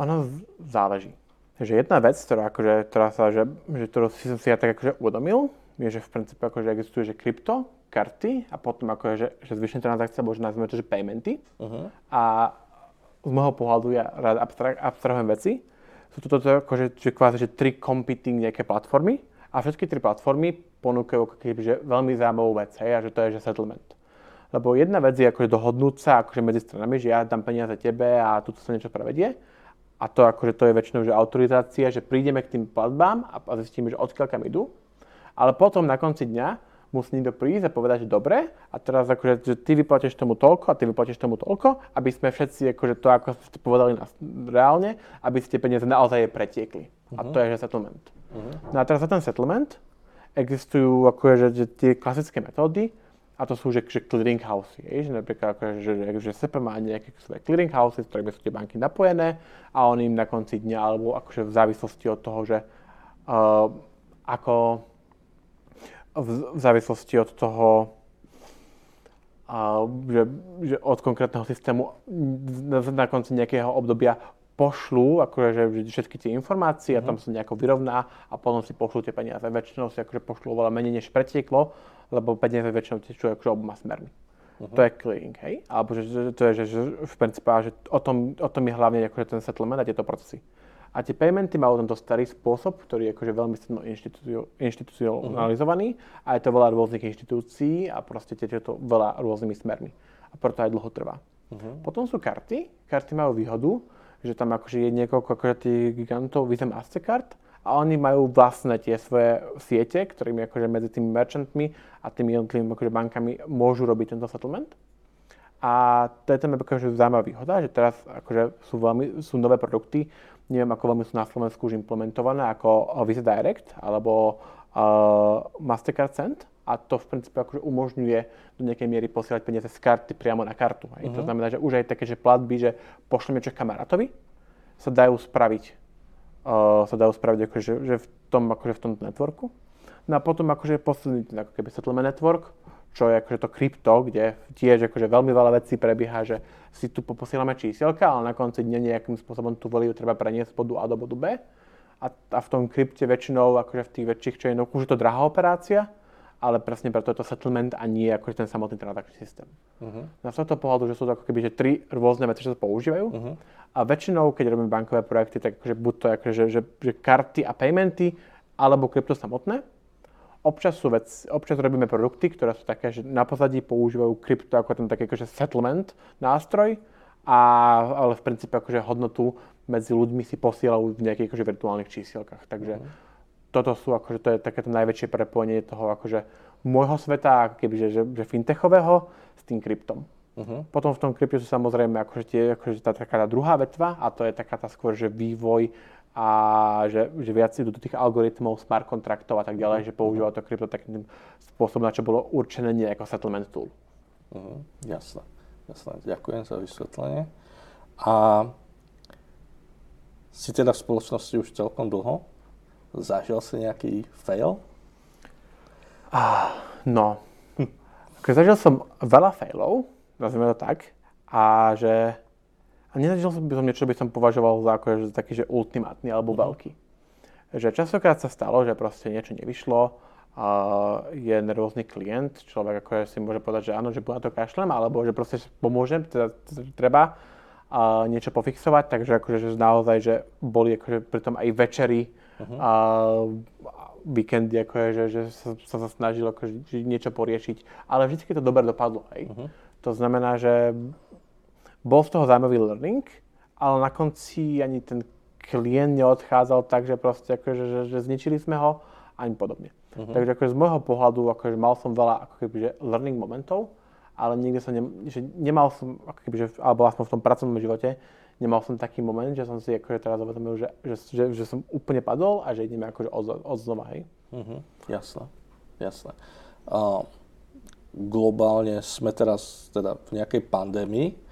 Ono záleží. Takže jedna vec, ktorá, akože, ktorá sa, že, že ktorú si som si ja tak akože uvedomil, je, že v princípe akože existuje, že krypto karty a potom ako je, že, že zvyšné transakcie, alebo že nazveme to, že paymenty. Uh-huh. A z môjho pohľadu ja rád abstra- abstrahujem veci. Sú to toto akože, že kvázi, že tri competing nejaké platformy a všetky tri platformy ponúkajú keby, že veľmi zaujímavú vec, hej, a že to je, že settlement. Lebo jedna vec je akože dohodnúť sa akože medzi stranami, že ja dám peniaze tebe a tu sa niečo prevedie. a to akože to je väčšinou že autorizácia, že prídeme k tým platbám a zistíme, že odkiaľ kam idú. Ale potom na konci dňa musí niekto prísť a povedať, že dobre, a teraz akože, že ty vyplatíš tomu toľko a ty vyplatíš tomu toľko, aby sme všetci akože to, ako ste povedali nás reálne, aby ste peniaze naozaj pretiekli. Uh-huh. A to je že settlement. Uh-huh. No a teraz za ten settlement existujú akože, že tie klasické metódy, a to sú, že, že clearing housey, že napríklad, akože, že, že SEP má nejaké svoje clearing housey, s ktorými sú tie banky napojené a on im na konci dňa, alebo akože v závislosti od toho, že uh, ako v, závislosti od toho, uh, že, že od konkrétneho systému na, na konci nejakého obdobia pošlú akože, všetky tie informácie a tam mhm. sa nejako vyrovná a potom si pošlú tie peniaze. Väčšinou si akože pošlú oveľa menej než pretieklo, lebo peniaze väčšinou tečú akože oboma smermi. Uh-huh. To je clearing, hej? Alebo že, že, to je, že, že v princípe, že o tom, o tom je hlavne akože ten settlement a tieto procesy. A tie paymenty majú tento starý spôsob, ktorý je akože veľmi silno inštitucionalizovaný uh-huh. a je to veľa rôznych inštitúcií a proste tečie to veľa rôznymi smermi. A preto aj dlho trvá. Uh-huh. Potom sú karty. Karty majú výhodu, že tam akože je niekoľko akože tých gigantov Visa Mastercard a oni majú vlastné tie svoje siete, ktorými akože medzi tými merchantmi a tými jednotlivými akože bankami môžu robiť tento settlement. A to je tam akože zaujímavá výhoda, že teraz akože sú, veľmi, sú nové produkty, neviem ako veľmi sú na Slovensku už implementované, ako Visa Direct alebo uh, Mastercard Send a to v princípe akože umožňuje do nejakej miery posielať peniaze z karty priamo na kartu. Uh-huh. To mhm. znamená, že už aj také, že platby, že pošleme čo kamarátovi, sa dajú spraviť uh, sa dajú spraviť akože, že v tom, akože v tom networku. No a potom akože posledný ako keby settlement network, čo je akože to krypto, kde tiež akože veľmi veľa vecí prebieha, že si tu posielame čísielka, ale na konci dňa nejakým spôsobom tú value treba preniesť z bodu A do bodu B. A, a v tom krypte väčšinou, akože v tých väčších chainoch, už je to drahá operácia, ale presne preto je to settlement a nie akože ten samotný transakčný systém. Uh-huh. Na tohto pohľadu, že sú to ako keby že tri rôzne veci, čo sa používajú uh-huh. a väčšinou, keď robíme bankové projekty, tak akože buď to akože, že, že, že karty a paymenty, alebo krypto samotné. Občas, sú vec, občas robíme produkty, ktoré sú také, že na pozadí používajú krypto ako ten taký akože settlement nástroj, a, ale v princípe akože hodnotu medzi ľuďmi si posielajú v nejakých akože virtuálnych čísielkach. Takže uh-huh toto sú akože to je takéto najväčšie prepojenie toho akože môjho sveta, ako keby, že, že, že fintechového s tým kryptom. Uh-huh. Potom v tom krypte sú samozrejme akože tie, akože tá taká tá druhá vetva a to je taká tá skôr, že vývoj a že, že viac idú do tých algoritmov, smart kontraktov a tak ďalej, uh-huh. že používajú to krypto takým spôsobom, na čo bolo určené nie ako settlement tool. Uh-huh. Jasné, jasné. Ďakujem za vysvetlenie. A si teda v spoločnosti už celkom dlho? Zažil si nejaký fail? Ah, no. Hm. (laughs) Zažil som veľa failov, nazvime to tak, a že a nezažil som by som niečo, čo by som považoval za ako, že taký, že ultimátny alebo mm. veľký. Že častokrát sa stalo, že proste niečo nevyšlo, a je nervózny klient, človek ako si môže povedať, že áno, že na to kašlem, alebo že proste pomôžem, teda treba a niečo pofixovať, takže akože že naozaj, že boli akože pritom aj večery, uh-huh. a víkendy, ako je, že, že sa, sa snažil akože, niečo poriešiť, ale vždy to dobre dopadlo. Hej. Uh-huh. To znamená, že bol z toho zaujímavý learning, ale na konci ani ten klient neodchádzal tak, že proste akože, že, že zničili sme ho, ani podobne. Uh-huh. Takže akože z môjho pohľadu akože mal som veľa ako keby, že learning momentov, ale nikdy som ne, že nemal som, ako keby, že, alebo aspoň v tom pracovnom živote, nemal som taký moment, že som si akože teraz uvedomil, že, že, že, že som úplne padol a že ideme akože od, od znova, hej. Uh-huh. Jasné, jasné. Uh, globálne sme teraz teda v nejakej pandémii.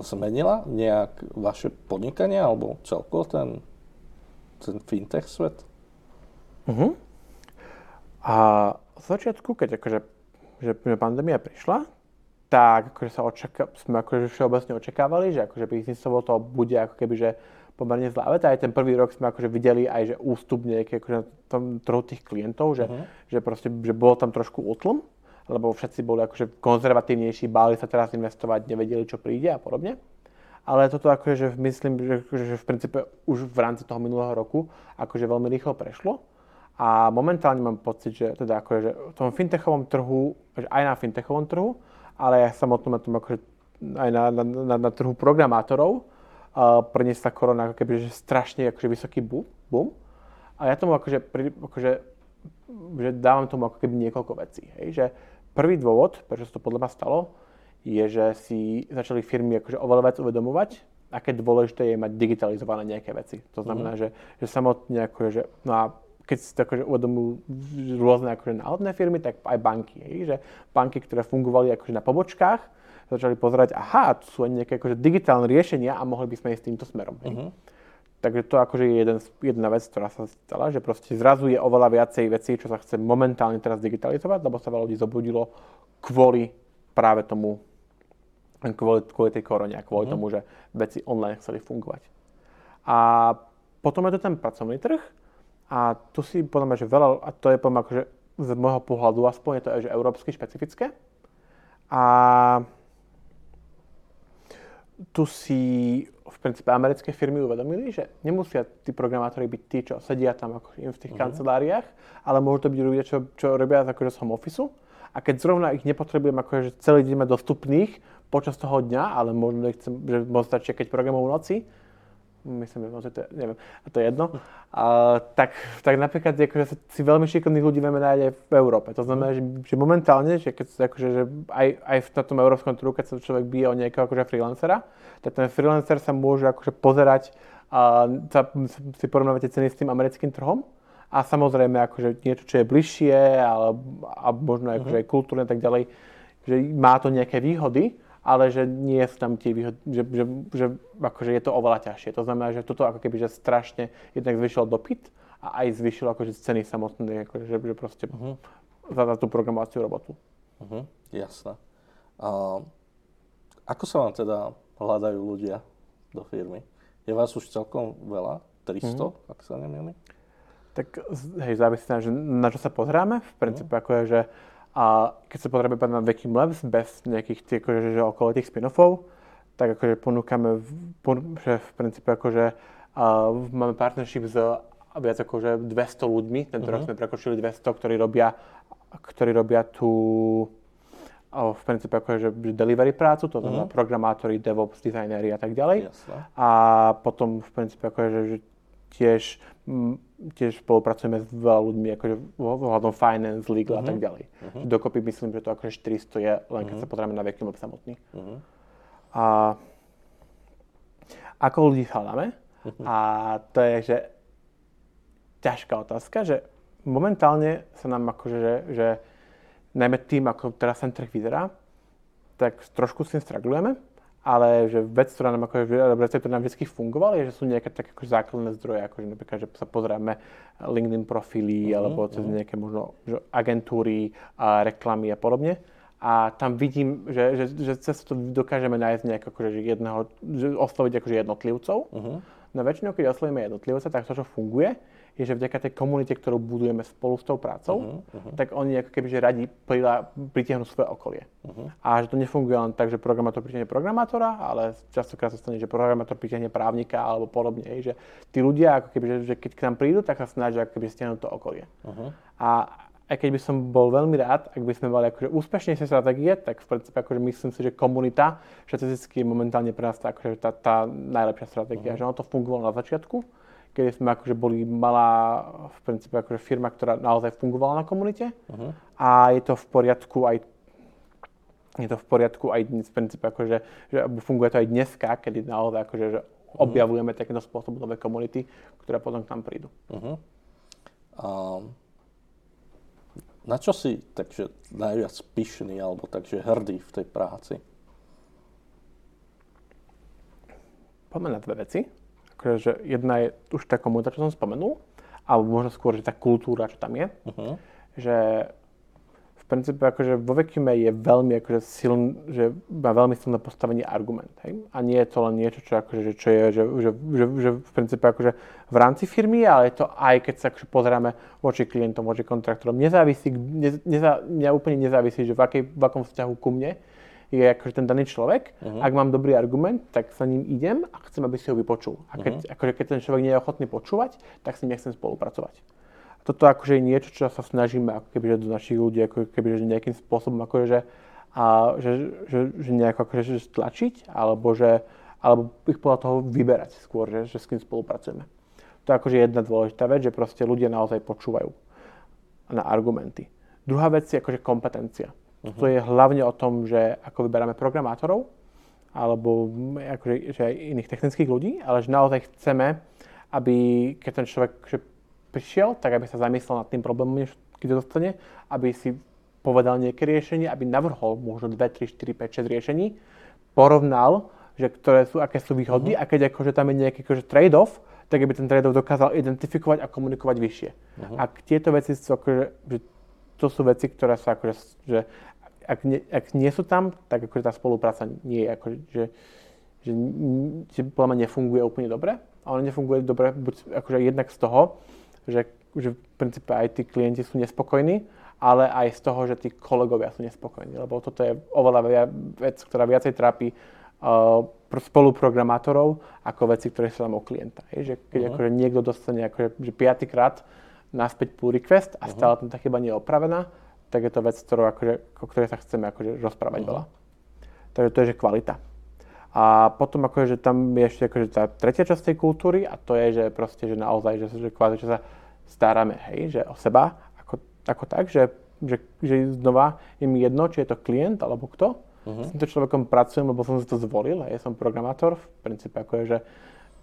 Zmenila nejak vaše podnikanie alebo celkovo ten, ten fintech svet? Uh-huh. A v začiatku, keď akože, že pandémia prišla, tak akože sa očaká, sme akože všeobecne očakávali, že akože biznisovo to bude ako keby, že pomerne zlá veta. Aj ten prvý rok sme akože videli aj, že ústup nejaký akože na tom trhu tých klientov, že, uh-huh. že proste, že bolo tam trošku útlm, lebo všetci boli akože konzervatívnejší, báli sa teraz investovať, nevedeli, čo príde a podobne. Ale toto akože myslím, že, že v princípe už v rámci toho minulého roku akože veľmi rýchlo prešlo. A momentálne mám pocit, že teda akože v tom fintechovom trhu, aj na fintechovom trhu, ale aj samotnom na tom akože aj na, na, na, na trhu programátorov uh, priniesla korona ako keby, že strašne akože vysoký boom, boom. A ja tomu akože, pri, akože že dávam tomu ako keby niekoľko vecí. Hej? Že prvý dôvod, prečo sa to podľa mňa stalo, je, že si začali firmy akože oveľa viac uvedomovať, aké dôležité je mať digitalizované nejaké veci. To znamená, mm-hmm. že, že samotne akože, že, no a keď si to akože uvedomujú rôzne akože náhodné firmy, tak aj banky. Hej? Že banky, ktoré fungovali akože na pobočkách, začali pozerať, aha, tu sú aj nejaké akože digitálne riešenia a mohli by sme ísť týmto smerom. Hej? Mm-hmm. Takže to akože je jeden, jedna vec, ktorá sa stala, že proste zrazu je oveľa viacej vecí, čo sa chce momentálne teraz digitalizovať, lebo sa veľa ľudí zobudilo kvôli práve tomu, kvôli, kvôli tej korone a kvôli mm. tomu, že veci online chceli fungovať. A potom je to ten pracovný trh a tu si podľa mňa, že veľa, a to je podľa mňa akože z môjho pohľadu aspoň je to aj, že európsky špecifické. A tu si v princípe americké firmy uvedomili, že nemusia tí programátori byť tí, čo sedia tam ako v tých uh-huh. kanceláriách, ale môžu to byť ľudia, čo, čo robia akože z home office. A keď zrovna ich nepotrebujem akože celý deň mať dostupných počas toho dňa, ale možno ich chcem, že môžu stačiť keď programujú v noci, myslím, že to, neviem, a to je jedno, a, tak, tak napríklad akože si veľmi šikovných ľudí vieme nájsť aj v Európe. To znamená, že, že momentálne, že keď akože, že aj, aj v tom európskom trhu, keď sa človek bije o nejakého akože freelancera, tak ten freelancer sa môže akože pozerať a sa, si porovnávate ceny s tým americkým trhom. A samozrejme akože niečo, čo je bližšie ale, a možno akože uh-huh. aj kultúrne a tak ďalej, že má to nejaké výhody, ale že nie sú tam tie výhody, že, že, že akože je to oveľa ťažšie. To znamená, že toto ako keby že strašne jednak zvyšilo dopyt a aj zvyšilo akože ceny samotné, akože, že, že proste uh-huh. za, za tú programovaciu robotu. Uh-huh. Jasné. Uh, ako sa vám teda hľadajú ľudia do firmy? Je vás už celkom veľa? 300, uh-huh. ak sa nemýlim? Tak hej, závisí na, že na čo sa pozráme. V princípe uh-huh. ako je, že a keď sa potrebujeme na Vacuum Labs bez nejakých tých, akože, že okolo tých spin-offov, tak akože ponúkame, pon, že v princípe akože uh, máme partnership s viac akože 200 ľuďmi, tento uh-huh. rok mhm. sme prekočili 200, ktorí robia, ktorí robia tú v princípe akože delivery prácu, to znamená uh-huh. programátori, DevOps, dizajnéri a tak ďalej. Jasne. A potom v princípe akože že tiež tiež spolupracujeme s veľa ľuďmi, akože ohľadom finance, legal uh-huh. a tak mhm. ďalej. Uh-huh. Dokopy myslím, že to akože 400 je, len keď uh-huh. sa pozrieme na Vacuum samotný. Uh-huh. A ako ľudí hľadáme? Uh-huh. A to je, že ťažká otázka, že momentálne sa nám akože, že, že najmä tým, ako teraz ten trh vyzerá, tak trošku s tým stragulujeme ale že vec, ktorá nám, akože, ktoré nám vždy fungovali, je, že sú nejaké také akože základné zdroje, že napríklad, že sa pozrieme LinkedIn profily, mm-hmm. alebo cez mhm. nejaké možno že agentúry, a reklamy a podobne. A tam vidím, že, že, že cez to dokážeme nájsť nejak akože jedného, že osloviť akože jednotlivcov. Mm-hmm. No väčšinou, keď oslovíme jednotlivca, tak to, čo funguje, je, že vďaka tej komunite, ktorú budujeme spolu s tou prácou, uh-huh, uh-huh. tak oni ako keby že radi pritiahnu svoje okolie. Uh-huh. A že to nefunguje len tak, že programátor pritiahne programátora, ale častokrát sa stane, že programátor pritiahne právnika alebo podobne. Že tí ľudia, ako keby, že, že keď k nám prídu, tak sa snažia ako keby stiahnuť to okolie. Uh-huh. A aj keď by som bol veľmi rád, ak by sme mali akože úspešnejšie stratégie, tak v princípe akože myslím si, že komunita štatisticky je momentálne pre nás tá, akože tá, tá najlepšia stratégia. Uh-huh. Že ono to fungovalo na začiatku, kedy sme akože boli malá v princípe akože firma, ktorá naozaj fungovala na komunite uh-huh. a je to v poriadku aj je to v poriadku aj dnes, v princípe akože, že funguje to aj dneska, kedy naozaj akože, že uh-huh. objavujeme takýmto spôsobom nové komunity, ktoré potom k nám prídu. Uh-huh. Um, na čo si takže najviac pyšný alebo takže hrdý v tej práci? Poďme na dve veci že jedna je už tá komunita, čo som spomenul, alebo možno skôr, že tá kultúra, čo tam je. Uh-huh. Že v princípe akože vo Vekime je veľmi akože siln, že má veľmi silné postavenie argument. Hej? A nie je to len niečo, čo, akože, čo je že, že, že, že v princípe akože v rámci firmy, ale je to aj keď sa akože pozeráme voči klientom, voči kontraktorom. Nezávisí, ne, neza, mňa úplne nezávisí, že v, akej, v akom vzťahu ku mne, je akože ten daný človek. Uh-huh. Ak mám dobrý argument, tak sa ním idem a chcem, aby si ho vypočul. A keď, uh-huh. akože keď ten človek nie je ochotný počúvať, tak s ním nechcem spolupracovať. Toto akože je niečo, čo sa snažíme ako keby, do našich ľudí ako keby, že nejakým spôsobom akože, že, a, že, že, že nejako akože, že stlačiť, alebo že alebo ich podľa toho vyberať skôr, že, že s kým spolupracujeme. To je akože jedna dôležitá vec, že proste ľudia naozaj počúvajú na argumenty. Druhá vec je akože kompetencia. Uh-huh. To je hlavne o tom, že ako vyberáme programátorov, alebo akože, že aj iných technických ľudí, ale že naozaj chceme, aby keď ten človek že prišiel, tak aby sa zamyslel nad tým problémom, keď to dostane, aby si povedal nejaké riešenie, aby navrhol možno 2, 3, 4, 5, 6 riešení, porovnal, že ktoré sú, aké sú výhody uh-huh. a keď akože tam je nejaký akože trade-off, tak aby ten trade-off dokázal identifikovať a komunikovať vyššie. Uh-huh. Ak tieto veci sú akože, že to sú veci, ktoré sa akože, že ak nie, ak nie sú tam, tak akože tá spolupráca nie je akože, že, že, že podľa mňa nefunguje úplne dobre. A ona nefunguje dobre buď akože jednak z toho, že, že v princípe aj tí klienti sú nespokojní, ale aj z toho, že tí kolegovia sú nespokojní. Lebo toto je oveľa vec, ktorá viacej trápi uh, spoluprogramátorov ako veci, ktoré sú tam o klienta. Je, že keď uh-huh. akože niekto dostane akože, že piatýkrát naspäť pull request a uh-huh. stále tam tá chyba nie je opravená, tak je to vec, ktorou, akože, o ktorej sa chceme akože rozprávať uh-huh. veľa. Takže to je, že kvalita. A potom akože, že tam je ešte akože tá tretia časť tej kultúry a to je, že proste, že naozaj, že, že kvázi, že sa staráme, hej, že o seba, ako, ako tak, že, že, že znova je mi jedno, či je to klient alebo kto. Uh-huh. S týmto človekom pracujem, lebo som si to zvolil, ja som programátor, v princípe ako je, že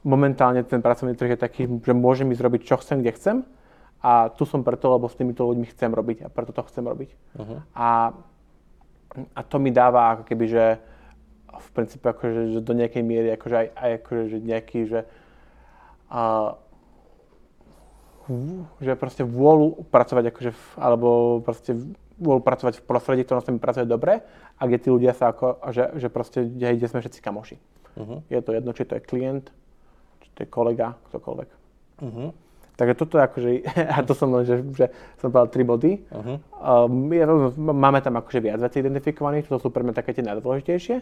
momentálne ten pracovný trh je taký, že môžem ísť robiť, čo chcem, kde chcem a tu som preto, lebo s týmito ľuďmi chcem robiť a preto to chcem robiť. Uh-huh. A, a to mi dáva ako keby, že v princípe akože, že do nejakej miery akože aj, aj akože, že nejaký, že a, že proste vôľu pracovať akože, v, alebo proste vôľu pracovať v prostredí, ktorom sa mi pracuje dobre a kde tí ľudia sa ako, že, že proste, kde sme všetci kamoši. Uh-huh. Je to jedno, či to je klient, či to je kolega, ktokoľvek. Uh-huh. Takže toto je akože, (laughs) a to som len, že, že som povedal tri body. Uh-huh. Um, je, máme tam akože viac vecí identifikovaných, to sú pre mňa také tie najdôležitejšie.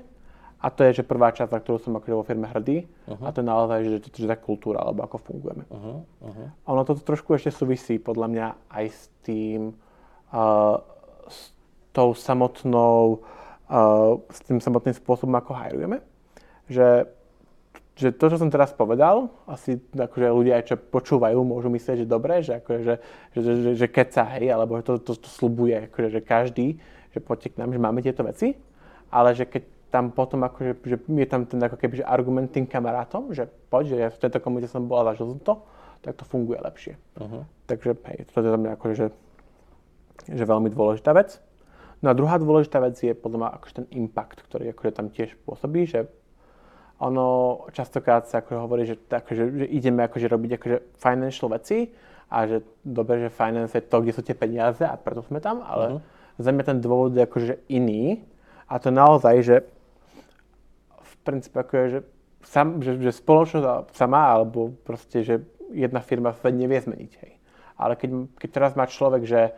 A to je, že prvá časť, na ktorú som akože vo firme hrdý, uh-huh. a to je naozaj, že, že, že tá kultúra, alebo ako fungujeme. Uh-huh. Uh-huh. Ono toto trošku ešte súvisí podľa mňa aj s tým, uh, s tou samotnou, uh, s tým samotným spôsobom, ako hajrujeme. Že že to, čo som teraz povedal, asi akože ľudia, čo počúvajú, môžu myslieť, že dobre, že, akože, že, že, že, že keca, hej, alebo to, to, to slubuje, akože, že každý, že poďte k nám, že máme tieto veci, ale že keď tam potom akože, že je tam ten ako keby, že argument tým kamarátom, že poď, že ja v tejto komunite som bola, zažil som to, tak to funguje lepšie. Uh-huh. Takže hej, to je za mňa akože, že, že veľmi dôležitá vec. No a druhá dôležitá vec je podľa mňa akože ten impact, ktorý akože tam tiež pôsobí, že ono častokrát sa ako hovorí, že, ako, že, ideme akože robiť akože financial veci a že dobre, že finance je to, kde sú tie peniaze a preto sme tam, ale uh-huh. za mňa ten dôvod je akože iný a to naozaj, že v princípe ako je, že, sam, že, že spoločnosť sama alebo proste, že jedna firma svet nevie zmeniť, hej. Ale keď, keď teraz má človek, že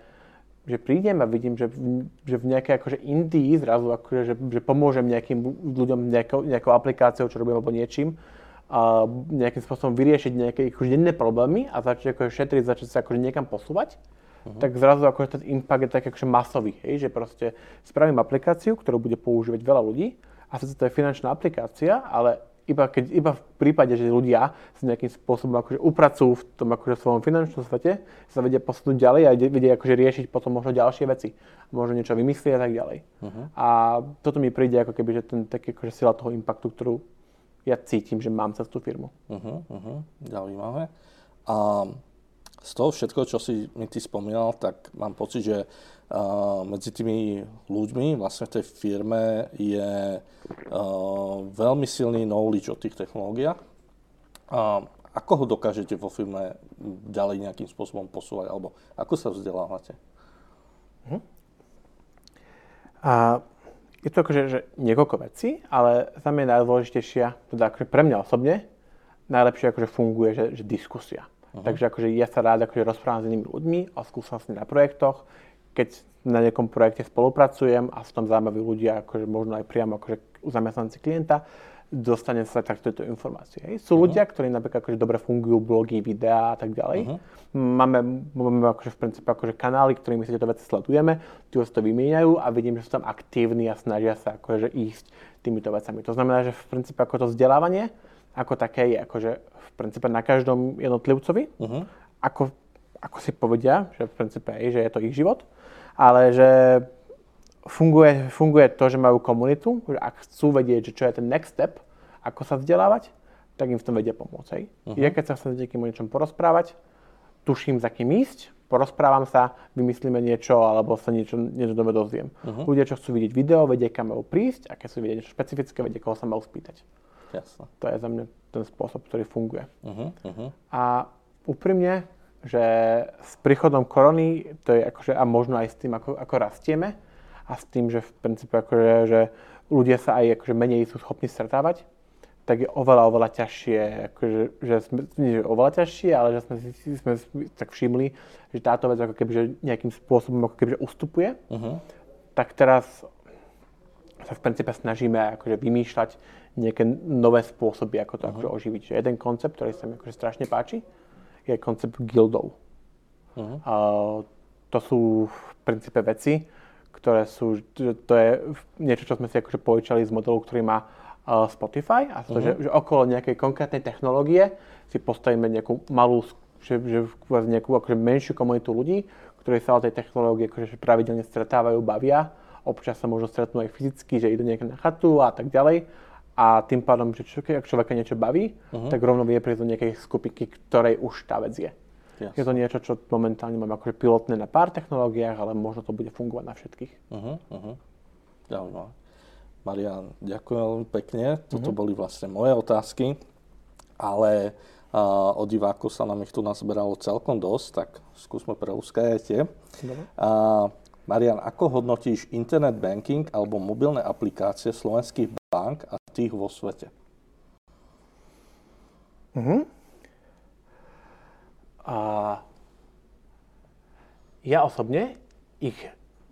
že prídem a vidím, že v, že v nejakej akože Indii zrazu akože, že, že pomôžem nejakým ľuďom nejakou, nejakou aplikáciou, čo robím alebo niečím, a nejakým spôsobom vyriešiť nejaké akože denné problémy a začať akože šetriť, začať sa akože niekam posúvať, uh-huh. tak zrazu akože ten impact je tak akože masový, hej, že proste spravím aplikáciu, ktorú bude používať veľa ľudí a to je finančná aplikácia, ale iba, keď, iba v prípade, že ľudia sa nejakým spôsobom akože upracujú v tom akože svojom finančnom svete, sa vedia posunúť ďalej a vedia akože riešiť potom možno ďalšie veci. Možno niečo vymyslieť a tak ďalej. Uh-huh. A toto mi príde ako keby, že ten taký akože sila toho impactu, ktorú ja cítim, že mám cez tú firmu. Uh-huh, uh-huh. Zaujímavé. A z toho všetko, čo si mi ty spomínal, tak mám pocit, že medzi tými ľuďmi vlastne v tej firme je veľmi silný knowledge o tých technológiách. A ako ho dokážete vo firme ďalej nejakým spôsobom posúvať, alebo ako sa vzdelávate? Hm. A je to akože že niekoľko vecí, ale za mňa najdôležitejšia, teda akože pre mňa osobne, najlepšie akože funguje, že, že diskusia. Uh-huh. Takže akože ja sa rád akože rozprávam s inými ľuďmi o skúsenosti na projektoch, keď na nejakom projekte spolupracujem a sú tam zaujímaví ľudia, akože možno aj priamo akože zamestnanci klienta, dostane sa takto tieto informácie. Hej. Sú uh-huh. ľudia, ktorí napríklad akože dobre fungujú, blogy, videá a tak ďalej. Uh-huh. Máme, máme akože v princípe akože kanály, ktorými si tieto veci sledujeme, tí sa to vymieňajú a vidím, že sú tam aktívni a snažia sa akože ísť týmito vecami. To znamená, že v princípe ako to vzdelávanie ako také je akože v princípe na každom jednotlivcovi, uh-huh. ako, ako si povedia, že v princípe je, že je to ich život, ale že funguje, funguje to, že majú komunitu, že ak chcú vedieť, že čo je ten next step, ako sa vzdelávať, tak im v tom vedia pomôcť. Hej. Uh-huh. Ja keď sa chcem s niekým o niečom porozprávať, tuším, za kým ísť, porozprávam sa, vymyslíme niečo, alebo sa niečo, niečo dome dozviem. Uh-huh. Ľudia, čo chcú vidieť video, vedia, kam majú prísť, a keď chcú vidieť niečo špecifické, vedia, koho sa majú spýtať. Jasne. To je za mňa ten spôsob, ktorý funguje. Uh-huh, uh-huh. A úprimne, že s príchodom korony, to je akože, a možno aj s tým, ako, ako rastieme, a s tým, že v princípe akože, že ľudia sa aj akože menej sú schopní stretávať, tak je oveľa, oveľa ťažšie, akože, že sme, nie že oveľa ťažšie, ale že sme si sme tak všimli, že táto vec ako keby, že nejakým spôsobom ako keby, že ustupuje. Uh-huh. Tak teraz sa v princípe snažíme akože vymýšľať nejaké nové spôsoby, ako to uh-huh. akože oživiť. Že jeden koncept, ktorý sa mi akože strašne páči, je koncept guildov. Uh-huh. A to sú v princípe veci, ktoré sú, to je niečo, čo sme si akože požičali z modelu, ktorý má Spotify a to, uh-huh. že, že okolo nejakej konkrétnej technológie si postavíme nejakú malú, že, že nejakú akože menšiu komunitu ľudí, ktorí sa o tej technológie akože pravidelne stretávajú, bavia, občas sa možno stretnú aj fyzicky, že idú niekde na chatu a tak ďalej. A tým pádom, že ak človeka niečo baví, uh-huh. tak rovno vie prísť do nejakej skupinky, ktorej už tá vec je. Yes. Je to niečo, čo momentálne máme akože pilotné na pár technológiách, ale možno to bude fungovať na všetkých. Uh-huh, uh-huh. Zaujímavé. Marian, ďakujem veľmi pekne. Toto mm-hmm. boli vlastne moje otázky, ale uh, od divákov sa nám ich tu nazberalo celkom dosť, tak skúsme preúskať tie. Uh, Marian, ako hodnotíš internet banking alebo mobilné aplikácie slovenských bank a tých vo svete? Mm-hmm. Uh, ja osobne ich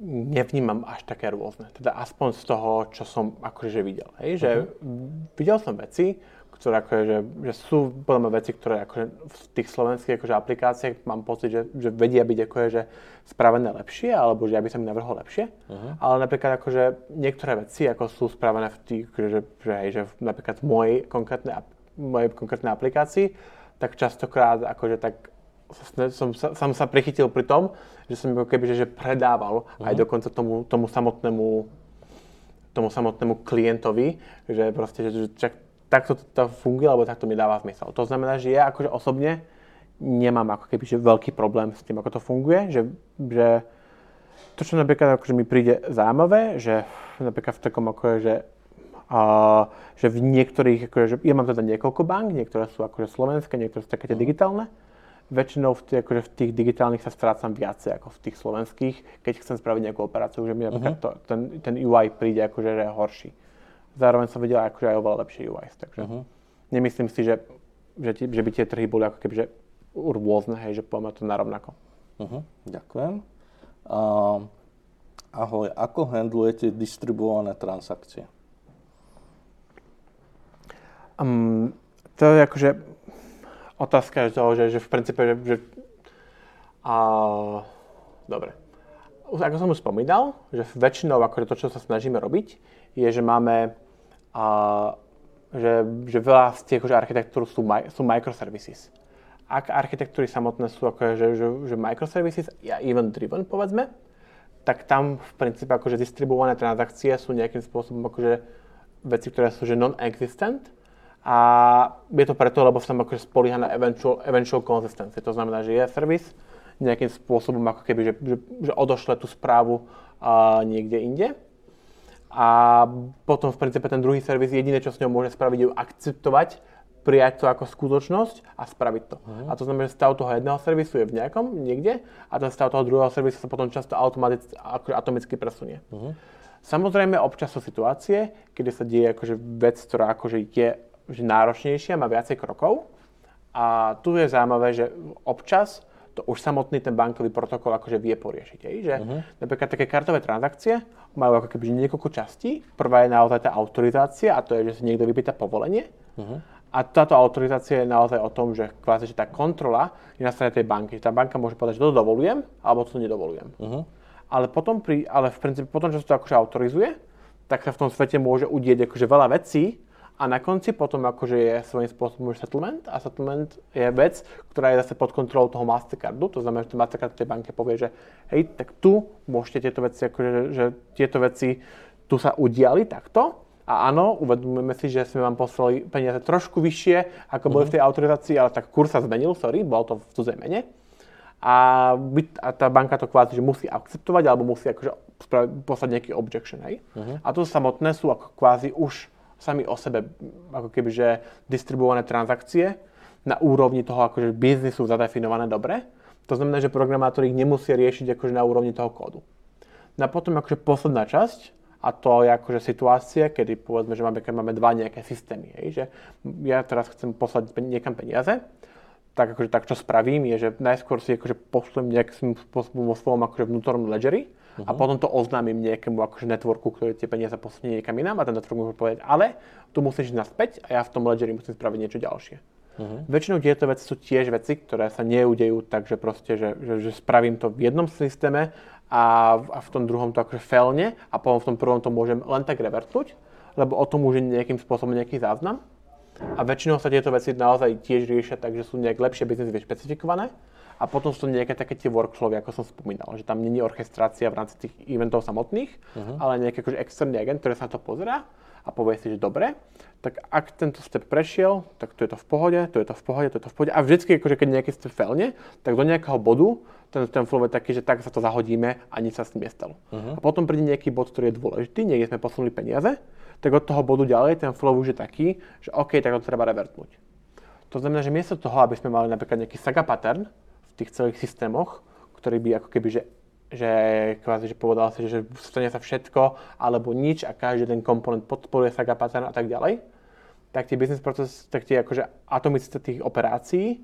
nevnímam až také rôzne. Teda aspoň z toho, čo som akože videl. Hej? Že uh-huh. videl som veci, ktoré akože, že, že sú podľa veci, ktoré akože v tých slovenských akože aplikáciách mám pocit, že, že vedia byť akože, že spravené lepšie, alebo že ja by som ich navrhol lepšie. Uh-huh. Ale napríklad akože niektoré veci ako sú spravené v tých, že, že, hej, že napríklad v mojej konkrétnej, mojej konkrétnej aplikácii, tak častokrát akože tak som sa, som sa prichytil pri tom, že som ako keby že, že predával uh-huh. aj mhm. dokonca tomu, tomu samotnému tomu samotnému klientovi, že proste, že, že čak, takto to funguje, alebo takto mi dáva zmysel. To znamená, že ja akože osobne nemám ako keby že veľký problém s tým, ako to funguje, že, že to, čo napríklad akože mi príde zaujímavé, že napríklad v takom akože, že, a, že v niektorých, akože, že ja mám teda niekoľko bank, niektoré sú akože slovenské, niektoré sú také tie digitálne, väčšinou v, tých, akože v tých digitálnych sa strácam viacej ako v tých slovenských, keď chcem spraviť nejakú operáciu, že mi uh-huh. to, ten, ten UI príde akože že je horší. Zároveň som videl akože aj oveľa lepšie UI, takže uh-huh. nemyslím si, že, že, tí, že by tie trhy boli ako keby že rôzne, hej, že poďme to narovnako. Uh-huh. Ďakujem. Uh, ahoj, ako handlujete distribuované transakcie? Um, to je akože otázka toho, že, že v princípe, že, že a, dobre. Ako som už spomínal, že väčšinou akože to, čo sa snažíme robiť, je, že máme a, že, že veľa z tých akože architektúr sú, sú microservices. Ak architektúry samotné sú akože, že, že, že microservices a event driven, povedzme, tak tam v princípe akože distribuované transakcie sú nejakým spôsobom akože veci, ktoré sú že non-existent a je to preto, lebo sa akože spolíha na eventual, eventual consistency. To znamená, že je servis nejakým spôsobom ako keby, že, že, že odošle tú správu uh, niekde inde. A potom v princípe ten druhý servis jediné, čo s ňou môže spraviť, je akceptovať, prijať to ako skutočnosť a spraviť to. Uh-huh. A to znamená, že stav toho jedného servisu je v nejakom, niekde, a ten stav toho druhého servisu sa potom často automaticky, atomicky presunie. Uh-huh. Samozrejme, občas sú situácie, kedy sa deje akože vec, ktorá akože je že náročnejšia, má viacej krokov. A tu je zaujímavé, že občas to už samotný ten bankový protokol akože vie poriešiť. Hej? Že uh-huh. napríklad také kartové transakcie, majú ako keby niekoľko častí. Prvá je naozaj tá autorizácia a to je, že si niekto vypýta povolenie. Uh-huh. A táto autorizácia je naozaj o tom, že kvázi, že tá kontrola je na strane tej banky. Tá banka môže povedať, že toto dovolujem, alebo to nedovolujem. Uh-huh. Ale potom, pri, ale v princípe potom, čo sa to akože autorizuje, tak sa v tom svete môže udieť akože veľa vecí, a na konci potom akože je svojím spôsobom settlement a settlement je vec, ktorá je zase pod kontrolou toho Mastercardu. To znamená, že ten Mastercard tej banke povie, že hej, tak tu môžete tieto veci, akože, že tieto veci tu sa udiali takto. A áno, uvedomujeme si, že sme vám poslali peniaze trošku vyššie, ako boli uh-huh. v tej autorizácii, ale tak kurz sa zmenil, sorry, bol to v cudzej mene. A, byt, a tá banka to kvázi, že musí akceptovať, alebo musí akože poslať nejaký objection, hej. Uh-huh. A to samotné sú ako kvázi už sami o sebe ako keby, že distribuované transakcie na úrovni toho akože biznisu zadefinované dobre. To znamená, že programátori ich nemusia riešiť akože na úrovni toho kódu. No a potom akože posledná časť, a to je akože situácia, kedy povedzme, že máme, keď máme dva nejaké systémy, hej, že ja teraz chcem poslať niekam peniaze, tak akože tak, čo spravím, je, že najskôr si akože pošlem nejakým spôsobom vo svojom akože vnútornom ledgeri, uh-huh. a potom to oznámim nejakému akože networku, ktorý tie peniaze posunie niekam inám a ten network môže povedať, ale tu musíš ísť naspäť a ja v tom ledgeri musím spraviť niečo ďalšie. Uh-huh. Väčšinou tieto veci sú tiež veci, ktoré sa neudejú tak, že proste, že, že, že spravím to v jednom systéme a, a v tom druhom to akože felne a potom v tom prvom to môžem len tak revertnúť, lebo o tom už je nejakým spôsobom nejaký záznam. A väčšinou sa tieto veci naozaj tiež riešia tak, že sú nejak lepšie biznis špecifikované a potom sú to nejaké také tie workflowy, ako som spomínal, že tam není orchestrácia v rámci tých eventov samotných, uh-huh. ale nejaký akože externý agent, ktorý sa na to pozerá a povie si, že dobre, tak ak tento step prešiel, tak tu je to v pohode, tu je to v pohode, tu je to v pohode. A vždycky, akože keď nejaký step felne, tak do nejakého bodu ten, ten flow je taký, že tak sa to zahodíme a nič sa s tým nestalo. Uh-huh. A potom príde nejaký bod, ktorý je dôležitý, niekde sme posunuli peniaze, tak od toho bodu ďalej ten flow už je taký, že OK, tak to treba revertnúť. To znamená, že miesto toho, aby sme mali napríklad nejaký saga pattern, tých celých systémoch, ktorý by ako keby, že, že kvázi, že povedal si, že stane sa všetko alebo nič a každý ten komponent podporuje Saga pattern a tak ďalej, tak tie business proces, tak tie akože atomicita tých operácií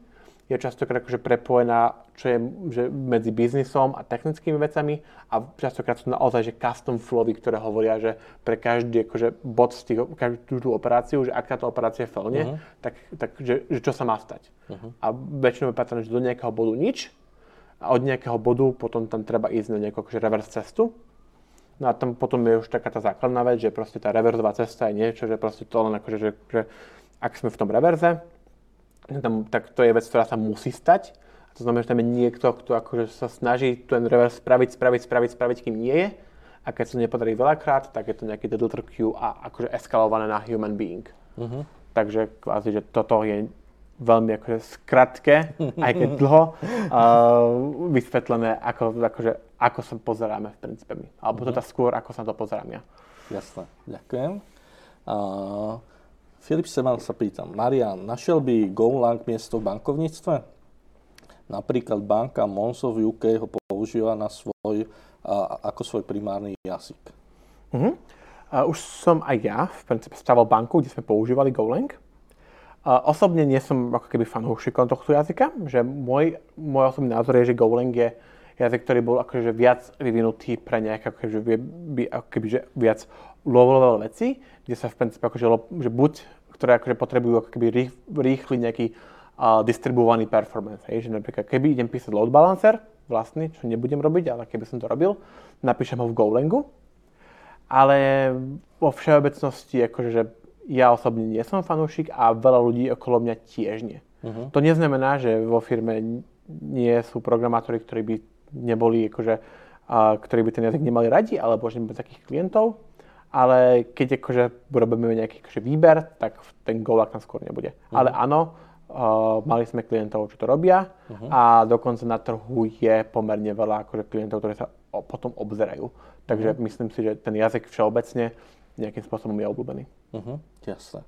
je častokrát akože prepojená čo je že medzi biznisom a technickými vecami a častokrát sú naozaj že custom flowy, ktoré hovoria, že pre každý akože bod z tých, každú tú operáciu, že ak táto operácia felne, uh-huh. tak, tak že, že, čo sa má stať. Uh-huh. A väčšinou je pattern, že do nejakého bodu nič a od nejakého bodu potom tam treba ísť na nejakú akože reverse cestu. No a tam potom je už taká tá základná vec, že proste tá reverzová cesta je niečo, že proste to len akože, že, že ak sme v tom reverze, tam, tak to je vec, ktorá sa musí stať. A to znamená, že tam je niekto, kto akože sa snaží ten reverse spraviť, spraviť, spraviť, spraviť, kým nie je. A keď sa nepodarí veľakrát, tak je to nejaký delta queue a akože eskalované na human being. Uh-huh. Takže kvázi, že toto je veľmi akože skratke, aj keď dlho, uh, vysvetlené, ako, akože, ako sa pozeráme v princípe my. Alebo uh-huh. teda skôr, ako sa to pozerám ja. Jasné, ďakujem. Uh, Filip Seman sa pýta, Marian, našiel by GoLang miesto v bankovníctve? Napríklad banka Monzo v UK ho používa na svoj, a, ako svoj primárny jazyk. Uh-huh. Uh, už som aj ja v princípe stavil banku, kde sme používali GoLang. Uh, osobne nie som ako keby fanúšikom tohto jazyka, že môj, môj osobný názor je, že GoLang je jazyk, ktorý bol akože viac vyvinutý pre nejaké akože, akože viac low-level veci, kde sa v princípe akože, že buď, ktoré akože potrebujú ako keby rých, rýchly nejaký uh, distribuovaný performance. Hej, že napríklad keby idem písať load balancer, vlastný, čo nebudem robiť, ale keby som to robil, napíšem ho v Golangu. Ale vo všeobecnosti akože, že ja osobne nie som fanúšik a veľa ľudí okolo mňa tiež nie. Uh-huh. To neznamená, že vo firme nie sú programátori, ktorí by neboli akože, a, ktorí by ten jazyk nemali radi, alebo že bez takých klientov ale keď akože robíme nejaký akože výber, tak ten Golang tam skôr nebude. Uh-huh. Ale áno, uh, mali sme klientov, čo to robia uh-huh. a dokonca na trhu je pomerne veľa akože klientov, ktorí sa o, potom obzerajú. Takže uh-huh. myslím si, že ten jazyk všeobecne nejakým spôsobom je obľúbený. Uh-huh. Jasne.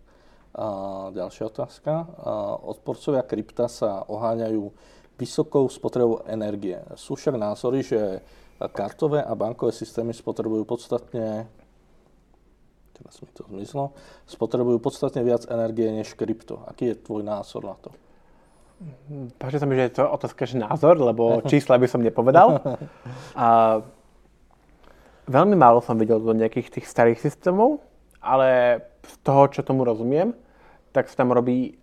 A ďalšia otázka. A odporcovia krypta sa oháňajú vysokou spotrebou energie. Sú však názory, že kartové a bankové systémy spotrebujú podstatne teraz mi to zmizlo, spotrebujú podstatne viac energie než krypto. Aký je tvoj názor na to? Páči sa mi, že je to otázka, že názor, lebo (laughs) čísla by som nepovedal. A veľmi málo som videl do nejakých tých starých systémov, ale z toho, čo tomu rozumiem, tak sa tam robí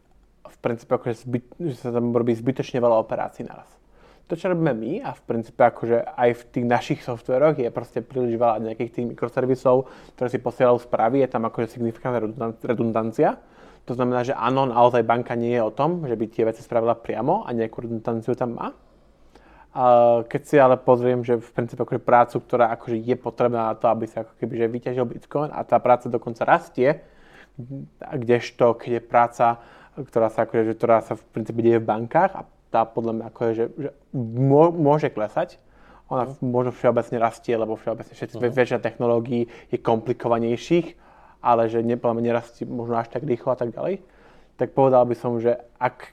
princípe akože zbyt, že sa tam robí zbytočne veľa operácií naraz. To, čo robíme my a v princípe akože aj v tých našich softveroch je proste príliš veľa nejakých tých mikroservisov, ktoré si posielajú správy, je tam akože signifikantná redundancia. To znamená, že áno, naozaj banka nie je o tom, že by tie veci spravila priamo a nejakú redundanciu tam má. Keď si ale pozriem, že v princípe akože prácu, ktorá akože je potrebná na to, aby sa ako keby že vyťažil Bitcoin a tá práca dokonca rastie, kdežto keď je práca, ktorá sa, akože, ktorá sa v princípe deje v bankách a tá podľa mňa akože, že, že môže klesať, ona uh-huh. možno všeobecne rastie, lebo všeobecne všetci, uh-huh. väčšina technológií je komplikovanejších, ale že ne, podľa mňa nerastie možno až tak rýchlo a tak ďalej, tak povedal by som, že ak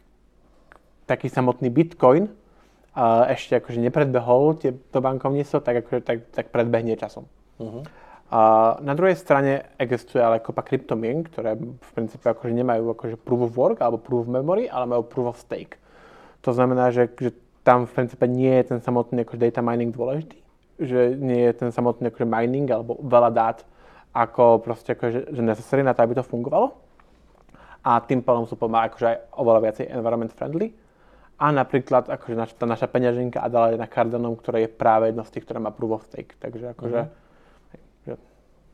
taký samotný Bitcoin uh, ešte akože nepredbehol tie, to bankovníctvo, tak, akože, tak, tak predbehne časom. Uh-huh. A na druhej strane existuje ale kopa kryptomien, ktoré v princípe akože nemajú akože proof of work alebo proof of memory, ale majú proof of stake. To znamená, že, že tam v princípe nie je ten samotný akože data mining dôležitý, že nie je ten samotný akože mining alebo veľa dát ako proste akože, že necessary na to, aby to fungovalo. A tým pádom sú pomáha akože aj oveľa viacej environment friendly. A napríklad akože naša, tá naša peňaženka Adala je na Cardano, ktorá je práve jedna z tých, ktorá má proof of stake. Takže akože mm-hmm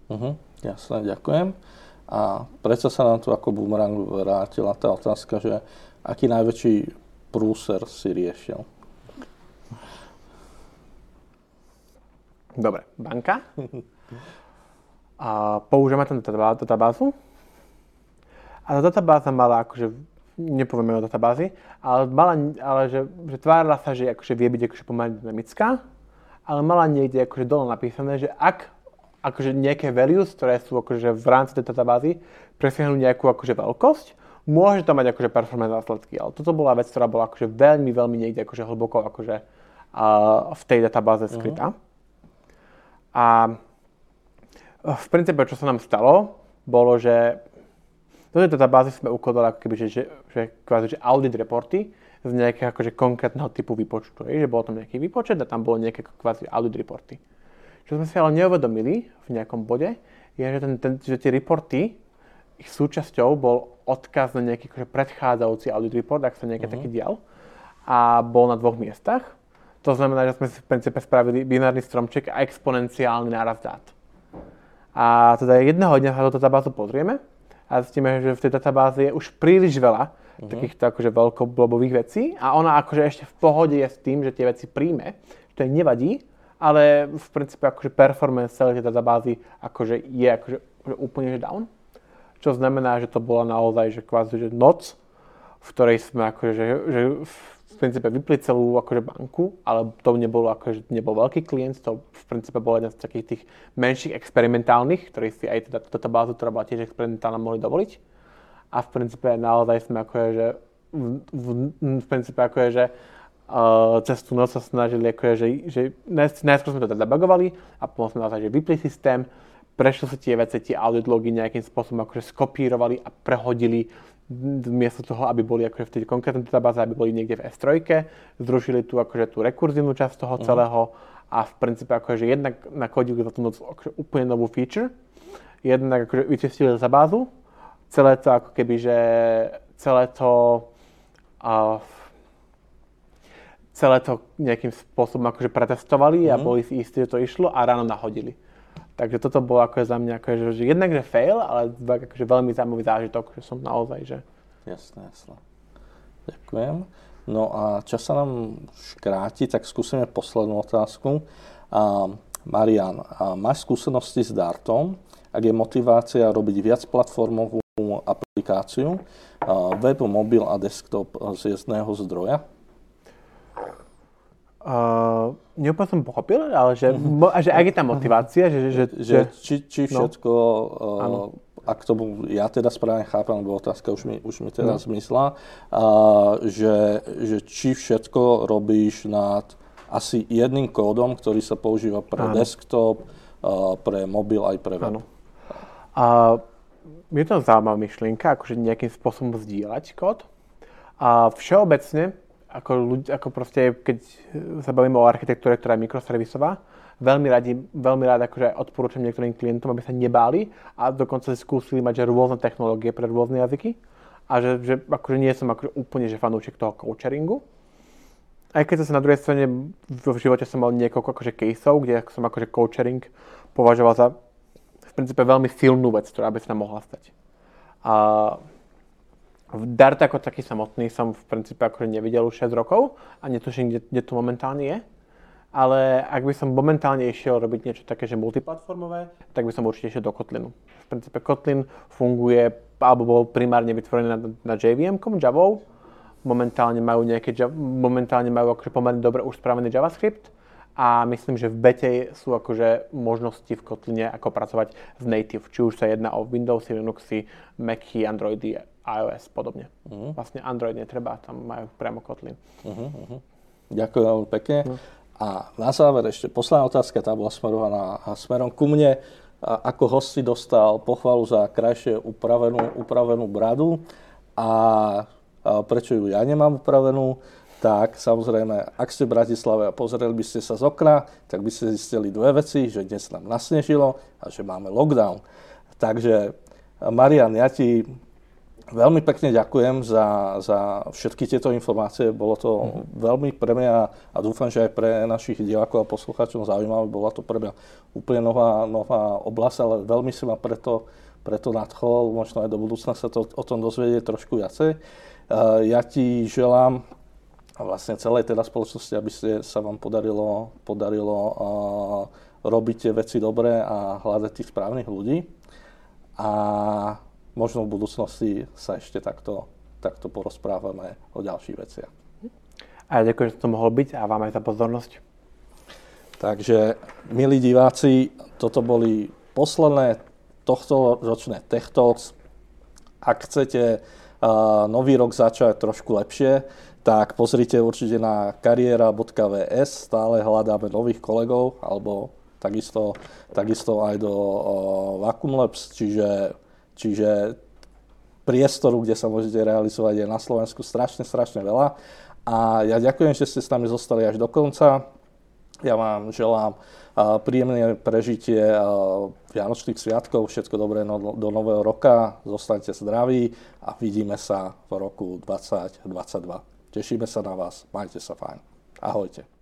Uh-huh, jasne, ďakujem. A prečo sa nám tu ako bumerang vrátila tá otázka, že aký najväčší prúser si riešil? Dobre, banka. A používame tam databázu. A tá databáza mala akože, nepovieme o databázi, ale, mala, ale že, že tvárila sa, že akože vie byť akože pomerne dynamická, ale mala niekde akože dole napísané, že ak akože nejaké values, ktoré sú akože v rámci tej databázy, presiahnu nejakú akože veľkosť, môže to mať akože performance následky. Ale toto bola vec, ktorá bola akože veľmi, veľmi niekde akože hlboko akože uh, v tej databáze skrytá. Uh-huh. A v princípe, čo sa nám stalo, bolo, že do tej databázy sme ukodali ako keby, že, že, že, kvázi, že audit reporty z nejakého akože konkrétneho typu výpočtu. Je, že bol tam nejaký výpočet a tam bolo nejaké kvázi audit reporty. Čo sme si ale neuvedomili v nejakom bode, je, že, ten, ten, že tie reporty, ich súčasťou bol odkaz na nejaký akože predchádzajúci audit report, ak sa nejaký uh-huh. taký dial, a bol na dvoch miestach. To znamená, že sme si v princípe spravili binárny stromček a exponenciálny náraz dát. A teda jedného dňa sa do databázu pozrieme a zistíme, že v tej databáze je už príliš veľa uh-huh. takýchto akože veľkoblobových vecí a ona akože ešte v pohode je s tým, že tie veci príjme, že to jej nevadí, ale v princípe akože performance celej tej databázy akože je akože, akože úplne že down. Čo znamená, že to bola naozaj že kvázi že noc, v ktorej sme akože, že, že v princípe vypli celú akože banku, ale to nebolo akože, nebol veľký klient, to v princípe bol jeden z takých tých menších experimentálnych, ktorý si aj teda databázu, ktorá bola tiež experimentálna, mohli dovoliť. A v princípe naozaj sme akože, že v, v, v princípe akože, že uh, cez tú noc sa snažili, akože, že, že najskôr sme to teda bugovali a potom sme naozaj, že vypli systém, prešli si tie veci, tie audit logy nejakým spôsobom akože skopírovali a prehodili miesto toho, aby boli akože v tej konkrétnej databáze, aby boli niekde v S3, zrušili tu akože tú rekurzívnu časť toho uh-huh. celého a v princípe akože jednak nakodili za tú noc akože úplne novú feature, jednak akože vyčistili databázu, celé to ako keby, že celé to uh, celé to nejakým spôsobom akože pretestovali a mm. boli si istí, že to išlo a ráno nahodili. Takže toto bolo ako za mňa akože, že jednak, že fail, ale akože veľmi zaujímavý zážitok, že som naozaj, že... Jasné, jasné. Ďakujem. No a čas sa nám škráti, tak skúsime poslednú otázku. A, Marian, a máš skúsenosti s Dartom? Ak je motivácia robiť viac platformovú aplikáciu, web, mobil a desktop z jedného zdroja? Uh, neúplne som pochopil, ale že, mm-hmm. mo, že ak je tá motivácia, že... že, že či, či no. všetko, no. uh, ak tomu ja teda správne chápem, lebo otázka už mi, už mi teda no. zmysla, uh, že, že či všetko robíš nad asi jedným kódom, ktorý sa používa pre ano. desktop, uh, pre mobil aj pre web. Áno. Uh, je to zaujímavá myšlienka, akože nejakým spôsobom zdieľať kód. A všeobecne ako, ľudí, ako proste, keď sa bavíme o architektúre, ktorá je mikroservisová, veľmi, radi, veľmi rád akože odporúčam niektorým klientom, aby sa nebáli a dokonca si skúsili mať že rôzne technológie pre rôzne jazyky a že, že akože nie som akože úplne že fanúčik toho coacheringu. Aj keď sa na druhej strane v živote som mal niekoľko akože caseov, kde som akože coachering považoval za v princípe veľmi silnú vec, ktorá by sa nám mohla stať. A Dart ako taký samotný som v princípe akože nevidel už 6 rokov a netuším, kde, kde to momentálne je. Ale ak by som momentálne išiel robiť niečo také, že multiplatformové, tak by som určite išiel do Kotlinu. V princípe Kotlin funguje, alebo bol primárne vytvorený na, na JVM, Javou. Momentálne majú nejaké, momentálne majú akože pomerne dobre už spravený JavaScript a myslím, že v bete sú akože možnosti v Kotline, ako pracovať s native, či už sa jedná o Windows, Linuxy, Macy, Androidy iOS podobne. Uh-huh. Vlastne Android netreba, tam majú priamo Kotlin. Uh-huh, uh-huh. Ďakujem veľmi pekne. Uh-huh. A na záver ešte posledná otázka, tá bola smerovaná smerom ku mne. A ako host si dostal pochvalu za krajšie upravenú, upravenú bradu a, a prečo ju ja nemám upravenú, tak samozrejme, ak ste v Bratislave a pozreli by ste sa z okna, tak by ste zistili dve veci, že dnes nám nasnežilo a že máme lockdown. Takže Marian, ja ti Veľmi pekne ďakujem za, za všetky tieto informácie. Bolo to mm. veľmi pre mňa a dúfam, že aj pre našich divákov a poslucháčov zaujímavé. Bola to pre mňa úplne nová, nová oblasť, ale veľmi si ma preto, preto nadchol. Možno aj do budúcna sa to o tom dozvedieť trošku viacej. Ja ti želám a vlastne celej teda spoločnosti, aby ste, sa vám podarilo, podarilo uh, robiť tie veci dobre a hľadať tých správnych ľudí. A možno v budúcnosti sa ešte takto, takto porozprávame o ďalších veciach. A ja ďakujem, že to mohol byť a vám aj za pozornosť. Takže, milí diváci, toto boli posledné tohto ročné Tech Talks. Ak chcete uh, nový rok začať trošku lepšie, tak pozrite určite na kariera.vs, stále hľadáme nových kolegov, alebo takisto, takisto aj do uh, Vacuum Labs, čiže Čiže priestoru, kde sa môžete realizovať je na Slovensku strašne, strašne veľa. A ja ďakujem, že ste s nami zostali až do konca. Ja vám želám príjemné prežitie Vianočných sviatkov, všetko dobré no, do nového roka, zostaňte zdraví a vidíme sa v roku 2022. Tešíme sa na vás, majte sa fajn. Ahojte.